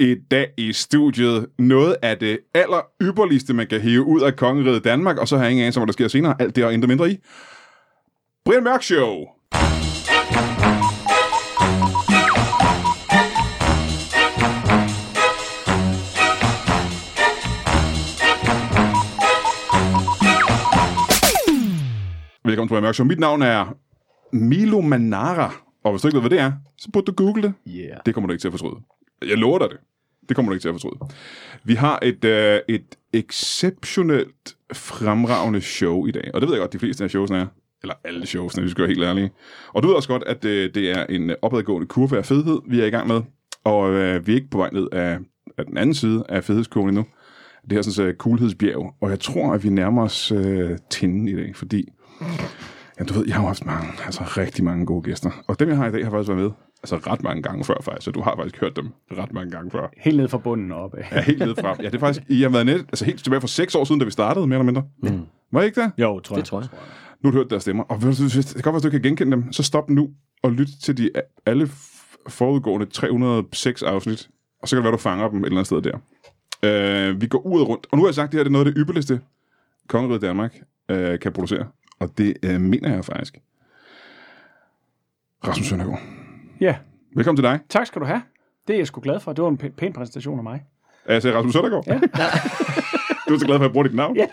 i dag i studiet noget af det aller ypperligste, man kan hive ud af kongeriget Danmark, og så har jeg ingen anelse om, hvad der sker senere. Alt det og intet mindre i. Brian Mørk Show! Velkommen til Brian Mørk Show. Mit navn er Milo Manara, og hvis du ikke ved, hvad det er, så burde du google det. Yeah. Det kommer du ikke til at fortryde. Jeg lover dig det. Det kommer du ikke til at fortryde. Vi har et, øh, et exceptionelt fremragende show i dag. Og det ved jeg godt, de fleste af showsene er. Eller alle showsene, hvis vi skal være helt ærlige. Og du ved også godt, at øh, det er en opadgående kurve af fedhed, vi er i gang med. Og øh, vi er ikke på vej ned af, af den anden side af fedhedskurven endnu. Det her sådan, så øh, coolhedsbjerg. Og jeg tror, at vi nærmer os øh, tinden i dag, fordi... Ja, du ved, jeg har jo haft mange, altså rigtig mange gode gæster. Og dem, jeg har i dag, har faktisk været med altså ret mange gange før, faktisk. Så du har faktisk hørt dem ret mange gange før. Helt ned fra bunden og opad. Ja, helt ned fra. Ja, det er faktisk, I har været net, altså helt tilbage for seks år siden, da vi startede, mere eller mindre. Mm. Var I ikke det? Jo, tror jeg. Det tror jeg. Nu har du hørt deres stemmer. Og hvis hvis- det kan godt være, hvis du ikke kan genkende dem, så stop nu og lyt til de alle forudgående 306 afsnit. Og så kan det være, du fanger dem et eller andet sted der. Uh, vi går ud og rundt. Og nu har jeg sagt, at det her det er noget af det ypperligste, kongeriget Danmark uh, kan producere. Og det uh, mener jeg faktisk. Rasmus Søndergaard. Ja, Velkommen til dig. tak skal du have. Det er jeg sgu glad for. Det var en pæ- pæn præsentation af mig. Er jeg sagde Rasmus Søndergaard? Ja. du er så glad for, at jeg bruger dit navn? Ja.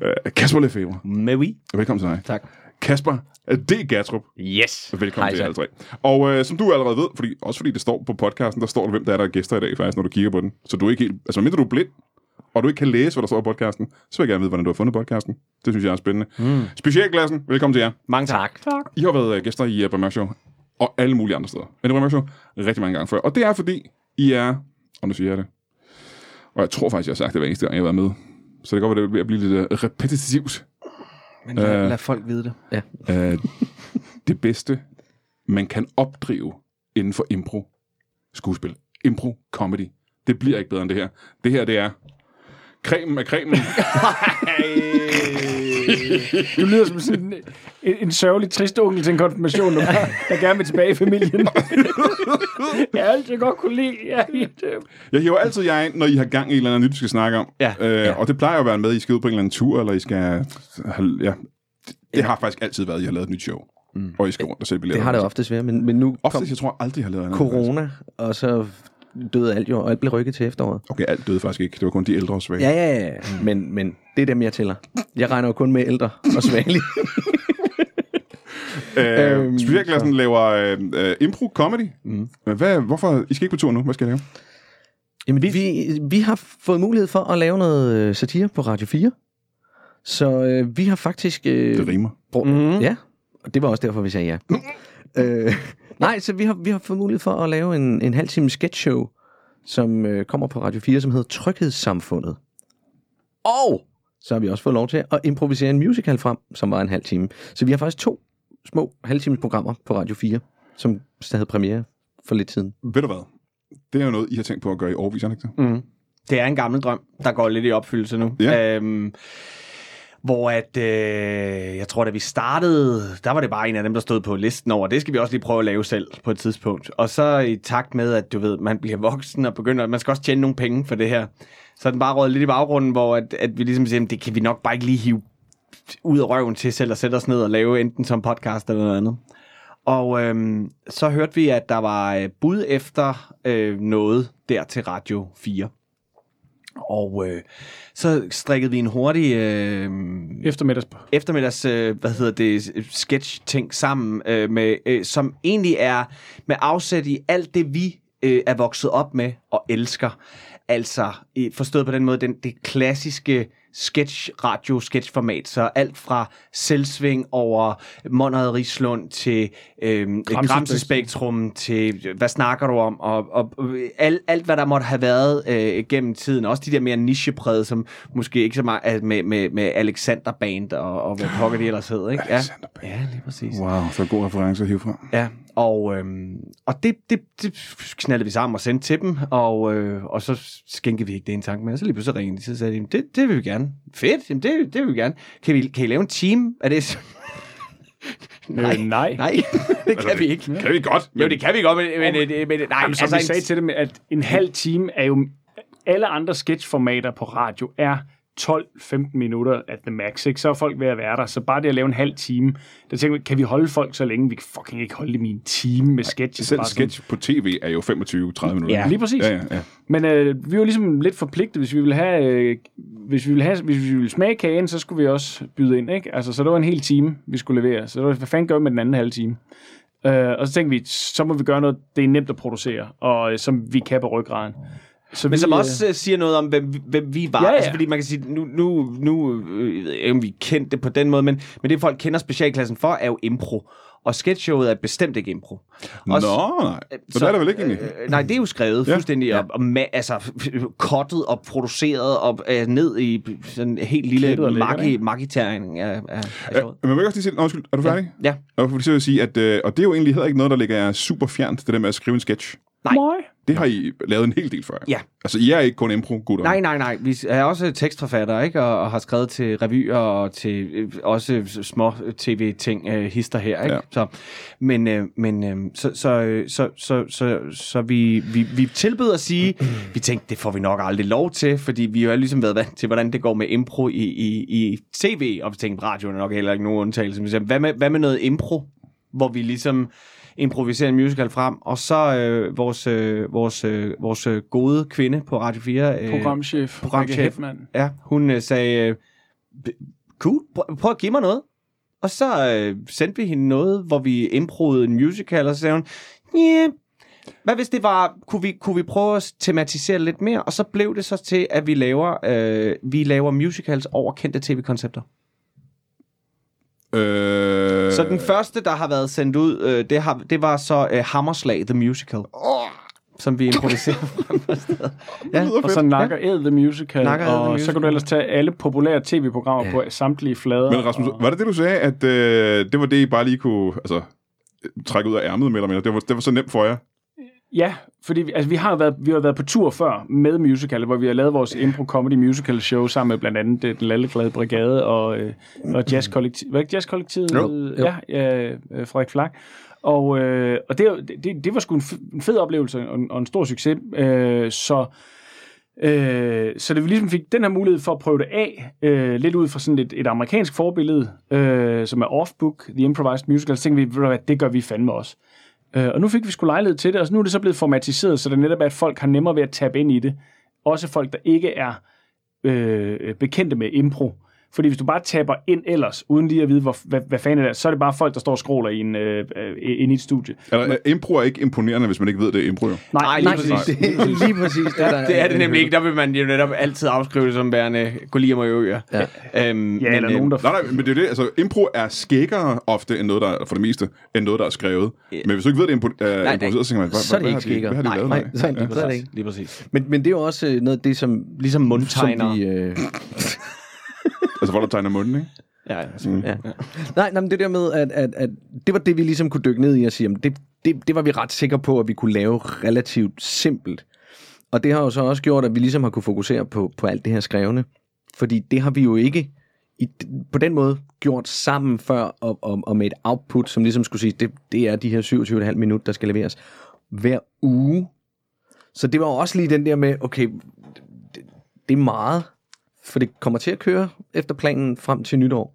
Uh, Kasper Lefebvre. Mais oui. Velkommen til dig. Tak. Kasper D. Gatrup. Yes. Velkommen Hej til alle tre. Og øh, som du allerede ved, fordi, også fordi det står på podcasten, der står der, hvem der er, der er gæster i dag, faktisk, når du kigger på den. Så du er ikke helt... Altså, mindre du er blind, og du ikke kan læse, hvad der står på podcasten, så vil jeg gerne vide, hvordan du har fundet podcasten. Det synes jeg er spændende. Mm. Specialklassen, velkommen til jer. Mange tak. tak. I har været øh, gæster i uh, Brian Show, og alle mulige andre steder. Men i Brian Show rigtig mange gange før. Og det er fordi, I er... Og nu siger jeg det. Og jeg tror faktisk, jeg har sagt det hver eneste gang, jeg har været med. Så det kan godt være, det er ved at blive lidt uh, repetitivt. Men lad, Øh. lad folk vide det. Ja. uh, det bedste, man kan opdrive inden for impro skuespil. Impro comedy. Det bliver ikke bedre end det her. Det her, det er cremen af cremen. Du lyder som sådan en, en, en sørgelig, trist onkel til en konfirmation, der, der gerne vil tilbage i familien. jeg har altid godt kunne lide jer i det. Jeg hiver altid jer ind, når I har gang i et eller andet nyt, vi skal snakke om. Ja. Øh, ja. Og det plejer jo at være med, at I skal ud på en eller anden tur, eller I skal... Ja. Det, det har faktisk altid været, at I har lavet et nyt show. Mm. Og I skal rundt og sælge billetter. Det har det oftest været, men, men nu kom Oftest, jeg tror aldrig, jeg har lavet andet. corona, og så døde alt jo, og alt blev rykket til efteråret. Okay, alt døde faktisk ikke. Det var kun de ældre og svage. Ja, ja, ja, men, men det er dem, jeg tæller. Jeg regner jo kun med ældre og svagelige. Øh, Øhm, specialklassen laver øh, øh, impro comedy. Mm. Hvad, hvorfor? I skal ikke på tur nu. Hvad skal I lave? Jamen, vi, vi, vi har fået mulighed for at lave noget øh, satire på Radio 4. Så øh, vi har faktisk... Øh, Det rimer. brug- Mhm. Ja, og det var også derfor, vi sagde ja. øh, nej, så vi har, vi har fået mulighed for at lave en, en halv time sketchshow, som øh, kommer på Radio 4, som hedder Tryghedssamfundet. Og så har vi også fået lov til at improvisere en musical frem, som var en halv time. Så vi har faktisk to små halvtimes programmer på Radio 4, som havde premiere for lidt siden. Ved du hvad? Det er jo noget, I har tænkt på at gøre i årvis, det ikke det? Mm. Det er en gammel drøm, der går lidt i opfyldelse nu. Ja. Øhm, hvor at, øh, jeg tror, da vi startede, der var det bare en af dem, der stod på listen over, det skal vi også lige prøve at lave selv på et tidspunkt. Og så i takt med, at du ved, man bliver voksen og begynder, man skal også tjene nogle penge for det her. Så er den bare råd lidt i baggrunden, hvor at, at vi ligesom siger, det kan vi nok bare ikke lige hive ud af røven til selv at sætte os ned og lave enten som podcast eller noget andet. Og øhm, så hørte vi, at der var øh, bud efter øh, noget der til Radio 4. Og øh, så strikkede vi en hurtig øh, Eftermiddags. eftermiddags, øh, hvad hedder det, sketch-ting sammen, øh, med, øh, som egentlig er med afsæt i alt det, vi øh, er vokset op med og elsker. Altså, forstået på den måde, den, det klassiske sketch radio sketch format så alt fra Selvsving over Monrad Rislund til øh, Gramsespektrum til hvad snakker du om og, og øh, alt, alt hvad der måtte have været øh, gennem tiden også de der mere nichepræget som måske ikke så meget med, med, med Alexander Band og, og hvad pokker de ellers hed ikke? Ja. Ja lige præcis Wow, så god reference at hive fra. Ja, og, øhm, og det, det, det knaldede vi sammen og sendte til dem, og, øh, og så skænkede vi ikke det en tanke med, og så lige pludselig ringede de, så sagde de, det, det vil vi gerne. Fedt, jamen det, det vil vi gerne. Kan, vi, kan I lave en team af det? Nej. Øh, nej. Nej, det kan vi ikke. Kan vi godt, men Jo, det kan vi godt, men, men, men, men nej, Jamen, som altså, vi sagde til dem, at en halv time er jo... Alle andre sketchformater på radio er 12-15 minutter at the max, ikke? Så er folk ved at være der. Så bare det at lave en halv time, der tænker vi, kan vi holde folk så længe? Vi kan fucking ikke holde dem i en time med sketches. selv bare sådan. sketch på tv er jo 25-30 minutter. Ja, lige præcis. Ja, ja, ja. Men øh, vi var ligesom lidt forpligtet, hvis vi ville have, øh, hvis vi ville have, hvis vi ville smage kagen, så skulle vi også byde ind, ikke? Altså, så det var en hel time, vi skulle levere. Så det var, hvad fanden gør vi med den anden halve time? Øh, og så tænkte vi, så må vi gøre noget, det er nemt at producere, og øh, som vi kan på ryggraden. Så Men vi, som øh, også øh, siger noget om, hvem, vi- hvem vi var. Ja, ja. Altså, fordi man kan sige, nu, nu, nu øh, jeg ved ikke, om vi kendte det på den måde, men, men det folk kender specialklassen for, er jo impro. Og sketchshowet er bestemt ikke impro. Nå, nej. Så, det er der vel ikke egentlig? Øh, nej, det er jo skrevet Ja. ja. fuldstændig, Ja. ja. og, og ma- altså, kottet og produceret og øh, ned i sådan en helt lille og magitering af, af, af Ja, showet. men må jeg også lige sige, undskyld, er du færdig? Ja. Og fordi så vil jeg sige, at, øh, og det er jo egentlig heller ikke noget, der ligger super fjernt, det der med at skrive en sketch. Nej. Det har I lavet en hel del før. Ja. Altså, I er ikke kun impro gutter. Nej, nej, nej. Vi er også tekstforfattere, ikke? Og, og har skrevet til revyer og til øh, også små tv-ting, øh, hister her, ikke? Ja. Så, men øh, men øh, så, så, øh, så, så, så, så vi, vi, vi tilbød at sige, vi tænkte, det får vi nok aldrig lov til, fordi vi jo har ligesom været vant til, hvordan det går med impro i, i, i tv, og vi tænkte, radioen er nok heller ikke nogen undtagelse. Men hvad med, hvad med noget impro, hvor vi ligesom improviserer en musical frem, og så øh, vores, øh, vores, øh, vores øh, gode kvinde på Radio 4, øh, Programchef. programchef. Ja, hun øh, sagde, øh, cool, prøv, prøv at give mig noget. Og så øh, sendte vi hende noget, hvor vi improede en musical, og så sagde hun, yeah. hvad hvis det var, kunne vi, kunne vi prøve at tematisere lidt mere? Og så blev det så til, at vi laver, øh, vi laver musicals over kendte tv-koncepter. Øh, Så den første, der har været sendt ud, øh, det, har, det var så øh, Hammerslag, The Musical. Som vi improviserede frem på stedet. Ja, Og så Nakker Ed The Musical, Nakker Ed The og så Musical. kan du ellers tage alle populære tv-programmer Ja. på samtlige flader. Men Rasmus, og... var det det, du sagde, at øh, det var det, I bare lige kunne altså, trække ud af ærmet, med, eller mindre? Det var, det var så nemt for jer? Ja, fordi vi, altså, vi, har været, vi har været på tur før med musical, hvor vi har lavet vores impro comedy musical show sammen med blandt andet Den Lalleglade Brigade og, øh, og Jazz Kollektiv. Var det ikke Jazz Kollektivet? Jo. Ja, øh, Frederik Flak. Og, øh, og det, det, det var sgu en, en fed oplevelse og en, og en stor succes. Øh, så Øh, så det vi ligesom fik den her mulighed for at prøve det af, øh, lidt ud fra sådan et, et amerikansk forbillede, øh, som er Off-Book, The Improvised Musical, så tænkte vi, det gør vi fandme også. Øh, og nu fik vi sgu lejlighed til det, og så nu er det så blevet formatiseret, så det netop er, at folk har nemmere ved at tabe ind i det. Også folk, der ikke er øh, bekendte med impro. Fordi hvis du bare taber ind ellers, uden lige at vide, hvor, hvad, hvad fanden det er, så er det bare folk, der står og scroller i en, øh, øh, i et studie. Eller, impro er ikke imponerende, hvis man ikke ved, det er impro. Jo. Nej, lige Nej, præcis. det er lige præcis det, der Det er det nemlig ikke. Der vil man jo netop altid afskrive det som værende Goliam og øger. Ja. Øhm, Ja, eller nogen, der... Nej, nej, men det er det. Altså, impro er skækkere ofte, end noget, der, for det meste, end noget, der er skrevet. Men hvis du ikke ved, det er er nej. improviseret, så tænker man, hvad, Så er det ikke skækkere. hvad har de Nej, lavet? nej, så er det- er ikke. Lige præcis. Men, men det er jo også øh, noget af det, som... Ligesom mundtegner. Altså, hvor der tegner munden, ikke? Ja, ja, ja. Nej, nej, men det der med, at, at, at det var det, vi ligesom kunne dykke ned i og sige, jamen, det, det, det var vi ret sikre på, at vi kunne lave relativt simpelt. Og det har jo så også gjort, at vi ligesom har kunne fokusere på, på alt det her skrevne. Fordi det har vi jo ikke i, på den måde gjort sammen før, og, og, og med et output, som ligesom skulle sige, det, det er de her 27,5 minutter, der skal leveres hver uge. Så det var også lige den der med, okay, det, det er meget, for det kommer til at køre efter planen frem til nytår.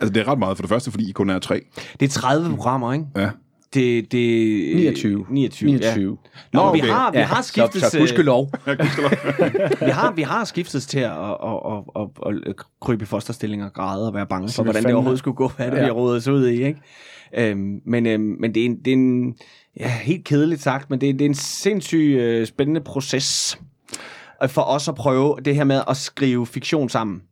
Altså, det er ret meget for det første, fordi I kun er tre. Det er 30 programmer, ikke? Ja. Det, det, 29. 29, 29. Ja. Nå, okay. vi har, vi Ja, har så, skiftet... så gudskelov. vi har, vi har skiftet til at, at, at, at, at krybe i fosterstilling og græde og være bange for, hvordan det overhovedet skulle gå, hvad det Ja. vi rodet os ud i, ikke? Øhm, men, øhm, men det er en, det er en ja, helt kedeligt sagt, men det er, det er en sindssygt øh, spændende proces for os at prøve det her med at skrive fiktion sammen.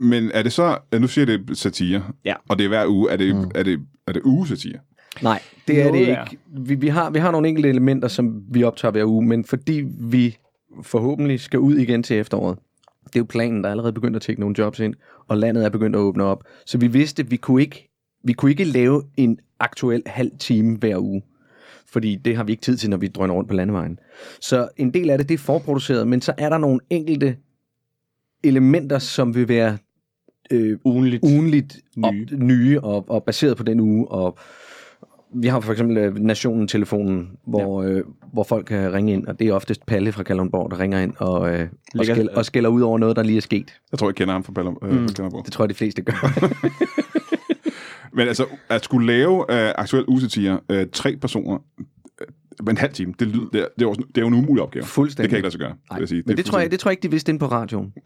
Men er det så, nu siger det satire, Ja. og det er hver uge, er det, mm. er det, er det ugesatire? Nej, det er det ikke. Vi, vi, har, vi har nogle enkelte elementer, som vi optager hver uge, men fordi vi forhåbentlig skal ud igen til efteråret, det er jo planen, der er allerede begyndt at tække nogle jobs ind, og landet er begyndt at åbne op. Så vi vidste, at vi kunne ikke, vi kunne ikke lave en aktuel halv time hver uge. Fordi det har vi ikke tid til, når vi drøner rundt på landevejen. Så en del af det, det er forproduceret, men så er der nogle enkelte elementer, som vil være øh, Ugenligt. ugenligt op, Nye. nye og, og baseret på den uge. Og vi har for eksempel øh, Nationen-telefonen, hvor, ja. øh, hvor folk kan ringe ind, og det er oftest Palle fra Kalundborg, der ringer ind og, øh, og, skælder, og skælder ud over noget, der lige er sket. Jeg tror, jeg kender ham fra Ballum, øh, mm. Kalundborg. Det tror jeg, de fleste gør. Men altså, at skulle lave uh, aktuel usetire, uh, tre personer, uh, en halv time, det, lyder, det, er, det, er også, det er jo en umulig opgave. Fuldstændig. Det kan jeg ikke lade sig gøre, vil jeg sige. Men er det tror, jeg, det tror jeg ikke, de vidste inde på radioen.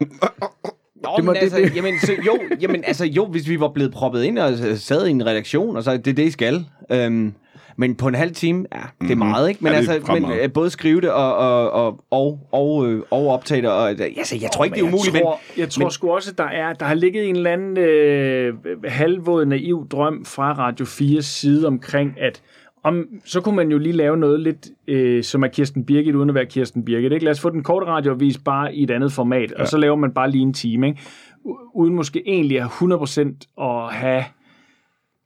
Nå, Det det må- men det- altså, det- Jamen, så, jo, jamen, altså, jo, hvis vi var blevet proppet ind og øh, sad i en redaktion, og så det er det, I skal. Øhm, men på en halv time, ja, det er meget, ikke? Men, Mhm. Ja, altså, men meget. øh, både skrive det og, og, og, og, og, øh, og optage det, og altså, jeg tror ikke, det er umuligt, jeg tror, jeg tror men- sgu også, at der, er, der har ligget en eller anden øh, halvvåd naiv drøm fra Radio 4's side omkring, at om, så kunne man jo lige lave noget lidt, øh, som er Kirsten Birgit, uden at være Kirsten Birgit. Ikke? Lad os få den korte radioavis bare i et andet format, ja. og så laver man bare lige en time. Ikke? Uden måske egentlig at 100% at have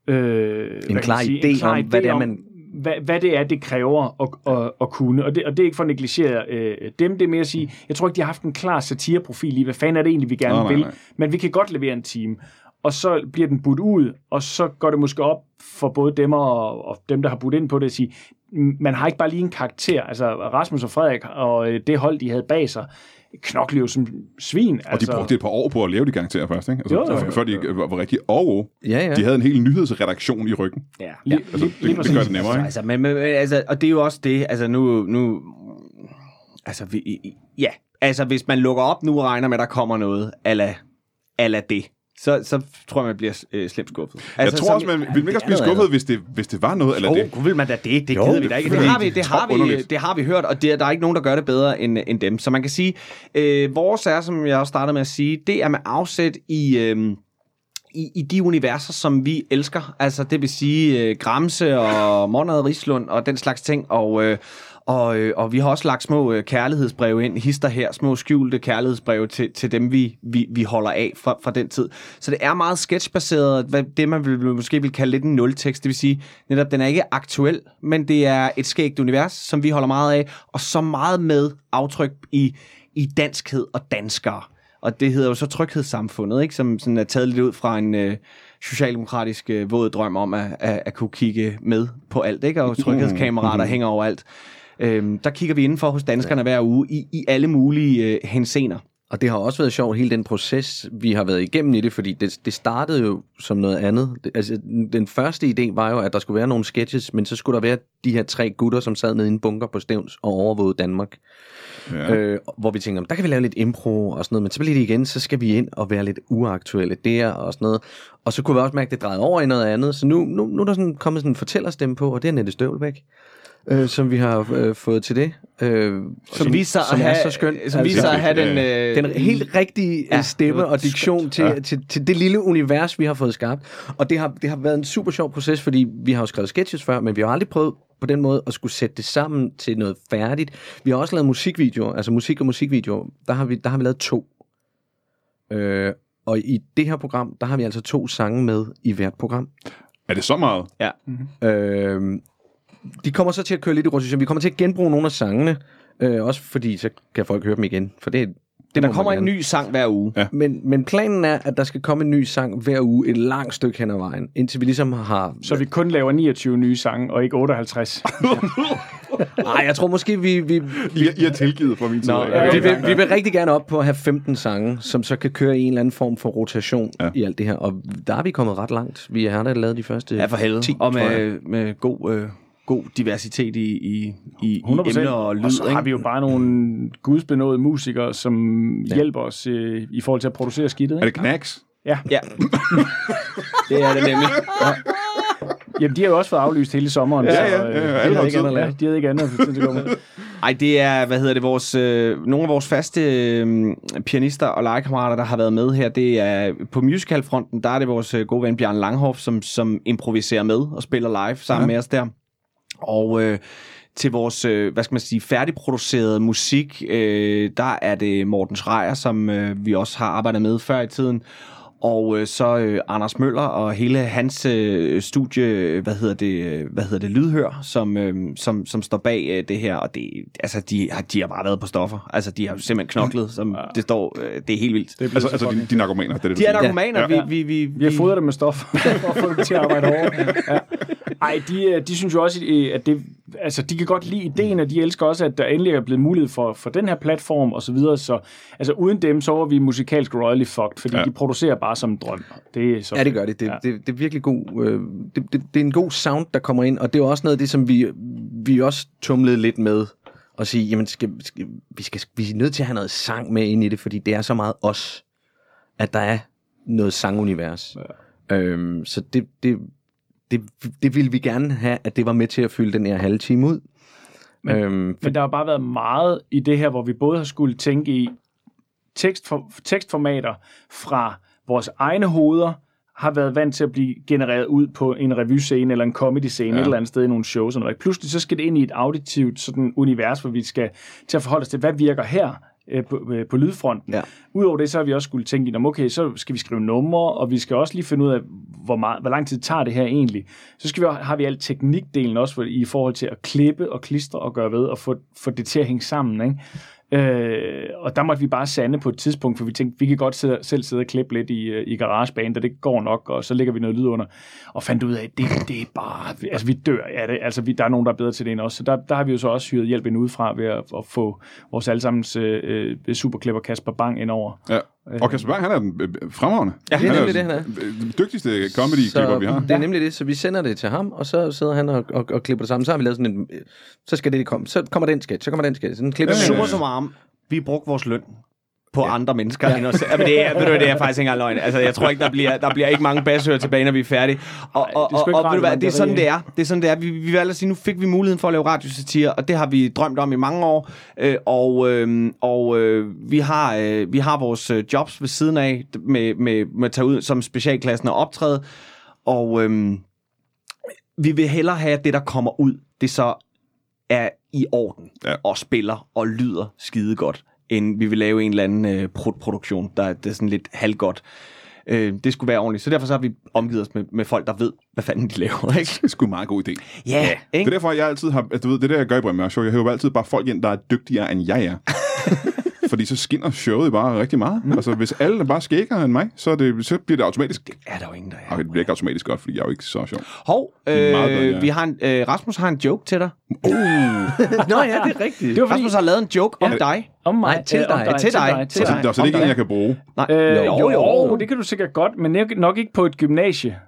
øh, man klar sige, idé om, hvad det er, man- hvad, hvad det er, det kræver at, at, at kunne. Og det, og det er ikke for at negligere øh, dem, det er mere at sige, jeg tror ikke, de har haft en klar satireprofil i, hvad fanden er det egentlig, vi gerne nej, vil. nej. Men vi kan godt levere en time. Og så bliver den budt ud, og så går det måske op for både dem og, og dem, der har budt ind på det, at sige, "Mm, man har ikke bare lige en karakter. Altså Rasmus og Frederik og øh, det hold, de havde bag sig, knokler jo som svin. Og de brugte et par år på at lave de karakterer først, ikke? Altså, Jo, jo, jo. Før de var, var rigtig og Ja, ja. De havde en hel nyhedsredaktion i ryggen. Ja, Lige, Altså, lige, det, lige det præcis. gør det nemmere, ikke? Altså, men, men, altså, og det er jo også det, altså nu, nu altså, vi, ja, altså hvis man lukker op nu og regner med, at der kommer noget ala, ala det, så, så tror jeg, man bliver øh, slemt skuffet. Jeg Altså, tror som- også, man ville ikke også blive skuffet, hvis det, hvis det var noget, eller Jo, det. oh, vil man da det? Det Jo, gider vi da ikke. Det har vi, det har vi, topunderligt. det har vi hørt, og det, der er ikke nogen, der gør det bedre end, end dem. Så man kan sige, øh, vores er, som jeg også startede med at sige, det er med afsæt i... Øh, i, i de universer, som vi elsker. Altså, det vil sige øh, Gramse og Monrad Rislund og den slags ting. Og, øh, og, øh, og vi har også lagt små øh, kærlighedsbreve ind, hister her, små skjulte kærlighedsbreve til, til dem, vi, vi, vi holder af fra, fra den tid. Så det er meget sketchbaseret, hvad det man vil, måske vil kalde lidt en nultekst. Det vil sige, netop den er ikke aktuel, men det er et skægt univers, som vi holder meget af, og så meget med aftryk i, i danskhed og danskere. Og det hedder jo så Tryghedssamfundet, ikke? som sådan er taget lidt ud fra en øh, socialdemokratisk øh, våd drøm om at, at, at kunne kigge med på alt, ikke? og tryghedskameraer, der hænger overalt. Øhm, der kigger vi indenfor hos danskerne hver uge i, i alle mulige øh, hensener. Og det har også været sjovt, hele den proces, vi har været igennem i det, fordi det, det startede jo som noget andet. Det, altså, den første idé var jo, at der skulle være nogle sketches, men så skulle der være de her tre gutter, som sad nede i en bunker på Stævns og overvågede Danmark. Ja. Øh, hvor vi tænkte, "Jamen, der kan vi lave lidt impro og sådan noget, men så bliver det igen, så skal vi ind og være lidt uaktuelle der og sådan noget. Og så kunne vi også mærke, at det drejede over i noget andet. Så nu, nu, nu er der sådan kommet sådan en fortællerstemme på, og det er Nette Støvlebæk, øh, som vi har øh, fået til det. Øh, Som viser sig som at have, så skøn. Som viser sig at have den... Øh, Øh, Den helt rigtige Ja, ja, stemme og diktion til, Ja. ja. til, til det lille univers, vi har fået skabt. Og det har, det har været en super sjov proces, fordi vi har jo skrevet sketches før, men vi har aldrig prøvet på den måde at skulle sætte det sammen til noget færdigt. Vi har også lavet musikvideoer, altså musik og musikvideoer. Der har vi, der har vi lavet to. Øh, og i det her program, der har vi altså to sange med i hvert program. Er det så meget? Øh, de kommer så til at køre lidt i rotation. Vi kommer til at genbruge nogle af sangene, øh, også fordi så kan folk høre dem igen. For det, det der kommer en ny sang hver uge. Ja. Men, men planen er, at der skal komme en ny sang hver uge et langt stykke hen ad vejen, indtil vi ligesom har... Så vi kun laver 29 nye sange, og ikke 58. Nej, jeg tror måske, vi, vi, I, I har tilgivet fra min side. Nå, af. ja, vi, vil, vi vil rigtig gerne op på at have 15 sange, som så kan køre i en eller anden form for rotation Ja. ja. i alt det her. Og der er vi kommet ret langt. Vi har da lavet de første Ja, for helvede. 10, og med, med god, øh, god diversitet i, i, i, i 100%. emner og lyd. og så har ikke? vi jo bare nogle gudsbenåede musikere, som ja. hjælper os øh, i forhold til at producere skidtet. Er Ikke? det knacks? Ja. Ja, det er det nemlig. Jamen, de har jo også fået aflyst hele sommeren. Ja, så, ja, ja, øh, ja, de alle havde har ikke andet lave. De havde ikke andet at til at gå med. Ej, det er, hvad hedder det, vores, øh, nogle af vores faste øh, pianister og legekammerater, der har været med her. Det er på musicalfronten, der er det vores øh, gode ven Bjørn Langhoff, som, som improviserer med og spiller live sammen ja. med os der. Og øh, til vores, øh, hvad skal man sige, færdigproducerede musik, øh, der er det Morten Schreier, som øh, vi også har arbejdet med før i tiden. og øh, så øh, Anders Møller og hele hans øh, studie, hvad hedder det, øh, hvad hedder det, Lydhør, som, øh, som, som står bag øh, det her, og det, altså, de, har, de har bare været på stoffer. Altså, de har simpelthen knoklet, som det står, øh, det er helt vildt. Det er Altså, altså de, de narkomaner, det er det, De er narkomaner, Ja. vi, vi, vi, Vi har fodret dem med stof, for at få dem til at arbejde hårdere. Ja. Ej, de, øh, de synes jo også, at det, altså, de kan godt lide ideen, og de elsker også, at der endelig er blevet mulighed for, for den her platform og så videre. Så altså, uden dem, så var vi musikalsk royally fucked, fordi Ja. de producerer bare som en drøm. Det er så Ja, det gør det. Det, Ja. ja. det, det er virkelig god. Øh, det, det, det er en god sound, der kommer ind, og det er også noget af det, som vi, vi også tumlede lidt med at sige, jamen, skal, skal, vi, skal, vi er nødt til at have noget sang med ind i det, fordi det er så meget os, at der er noget sangunivers. Ja. Øhm, så det, det, det, det ville vi gerne have, at det var med til at fylde den her halve time ud. Men- øhm, Men der har bare været meget i det her, hvor vi både har skulle tænke i tekstfor, tekstformater fra vores egne hoveder, har været vant til at blive genereret ud på en revyscene eller en comedy-scene ja. et eller andet sted i nogle shows. Og noget. Pludselig så skal det ind i et auditivt sådan univers, hvor vi skal til at forholde os til, hvad virker her øh, på, øh, på lydfronten. Ja. Udover det, så har vi også skulle tænke "Nå, okay, så skal vi skrive numre, og vi skal også lige finde ud af, hvor, meget, hvor lang tid tager det her egentlig. Så skal vi, har vi alt teknikdelen også for, i forhold til at klippe og klistre og gøre ved, og få, få det til at hænge sammen. Ikke? Øh, og der måtte vi bare sande på et tidspunkt, for vi tænkte, vi kan godt sidde, selv sidde og klippe lidt i, øh, i garagebanen, da det går nok, og så lægger vi noget lyd under, og fandt ud af, at det, det er bare, altså vi dør af det, altså vi, der er nogen, der er bedre til det end os, så der, der har vi jo så også hyret hjælp ind udefra ved at, at få vores allesammens øh, øh superklipper Kasper Bang ind over. Ja. Og Kasper Bang, han er den øh, fremragende. Ja, det er han nemlig det, han er. Den dygtigste comedy-klipper, vi har. Det er nemlig det, så vi sender det til ham, og så sidder han og, og, og klipper det sammen. Så har vi lavet sådan en, øh, så skal det komme, så kommer den sketch, så kommer den sketch, sådan klipper Ja, vi ja, Super ja. som arm. Vi brugte vores løn på ja. andre mennesker ja. end os. Ja, men det er, ved du, det er faktisk ikke engang løgn. Altså, jeg tror ikke, der bliver, der bliver ikke mange basshører tilbage, når vi er færdige. Og, og, det er sgu og, og, rart, ved du hvad, det er sådan, det, det er. Det er sådan, det er. Vi, vi valgte at sige, nu fik vi muligheden for at lave radiosatire, og det har vi drømt om i mange år. Øh, og øh, og øh, vi, har, øh, vi har vores øh, jobs ved siden af, med, med, med at tage ud som specialklassen og optræde. Og øh, vi vil hellere have, at det, der kommer ud, det så er i orden, Ja. og spiller og lyder skide godt, end vi vil lave en eller anden øh, produktion, der, der er sådan lidt halvgodt. Øh, det skulle være ordentligt. Så derfor så har vi omgivet os med, med folk, der ved, hvad fanden de laver. Ikke? Det er sgu en meget god idé. Ja, Det er ikke? derfor, jeg altid har... Du ved, det der, jeg gør i Brian Mørk Show, jeg hører altid bare folk ind, der er dygtigere, end jeg er. Fordi så skinner showet bare rigtig meget. Mm. Altså, hvis alle er bare skækker end mig, så, er det, så bliver det automatisk... er der jo ingen, der er. Okay, det bliver ikke automatisk godt, fordi jeg er jo ikke så sjov. Hov, er bedre, øh, ja. vi har en, øh, Rasmus har en joke til dig. Nå ja, det er rigtigt. Det var fordi, Rasmus har lavet en joke om dig. om mig, Nej, til øh, om dig. Til dig. til Altså, dig. der er så det ikke en, jeg kan bruge. Nej, Øh, jo, jo, jo. jo, det kan du sikkert godt, men nok- nok ikke på et gymnasie.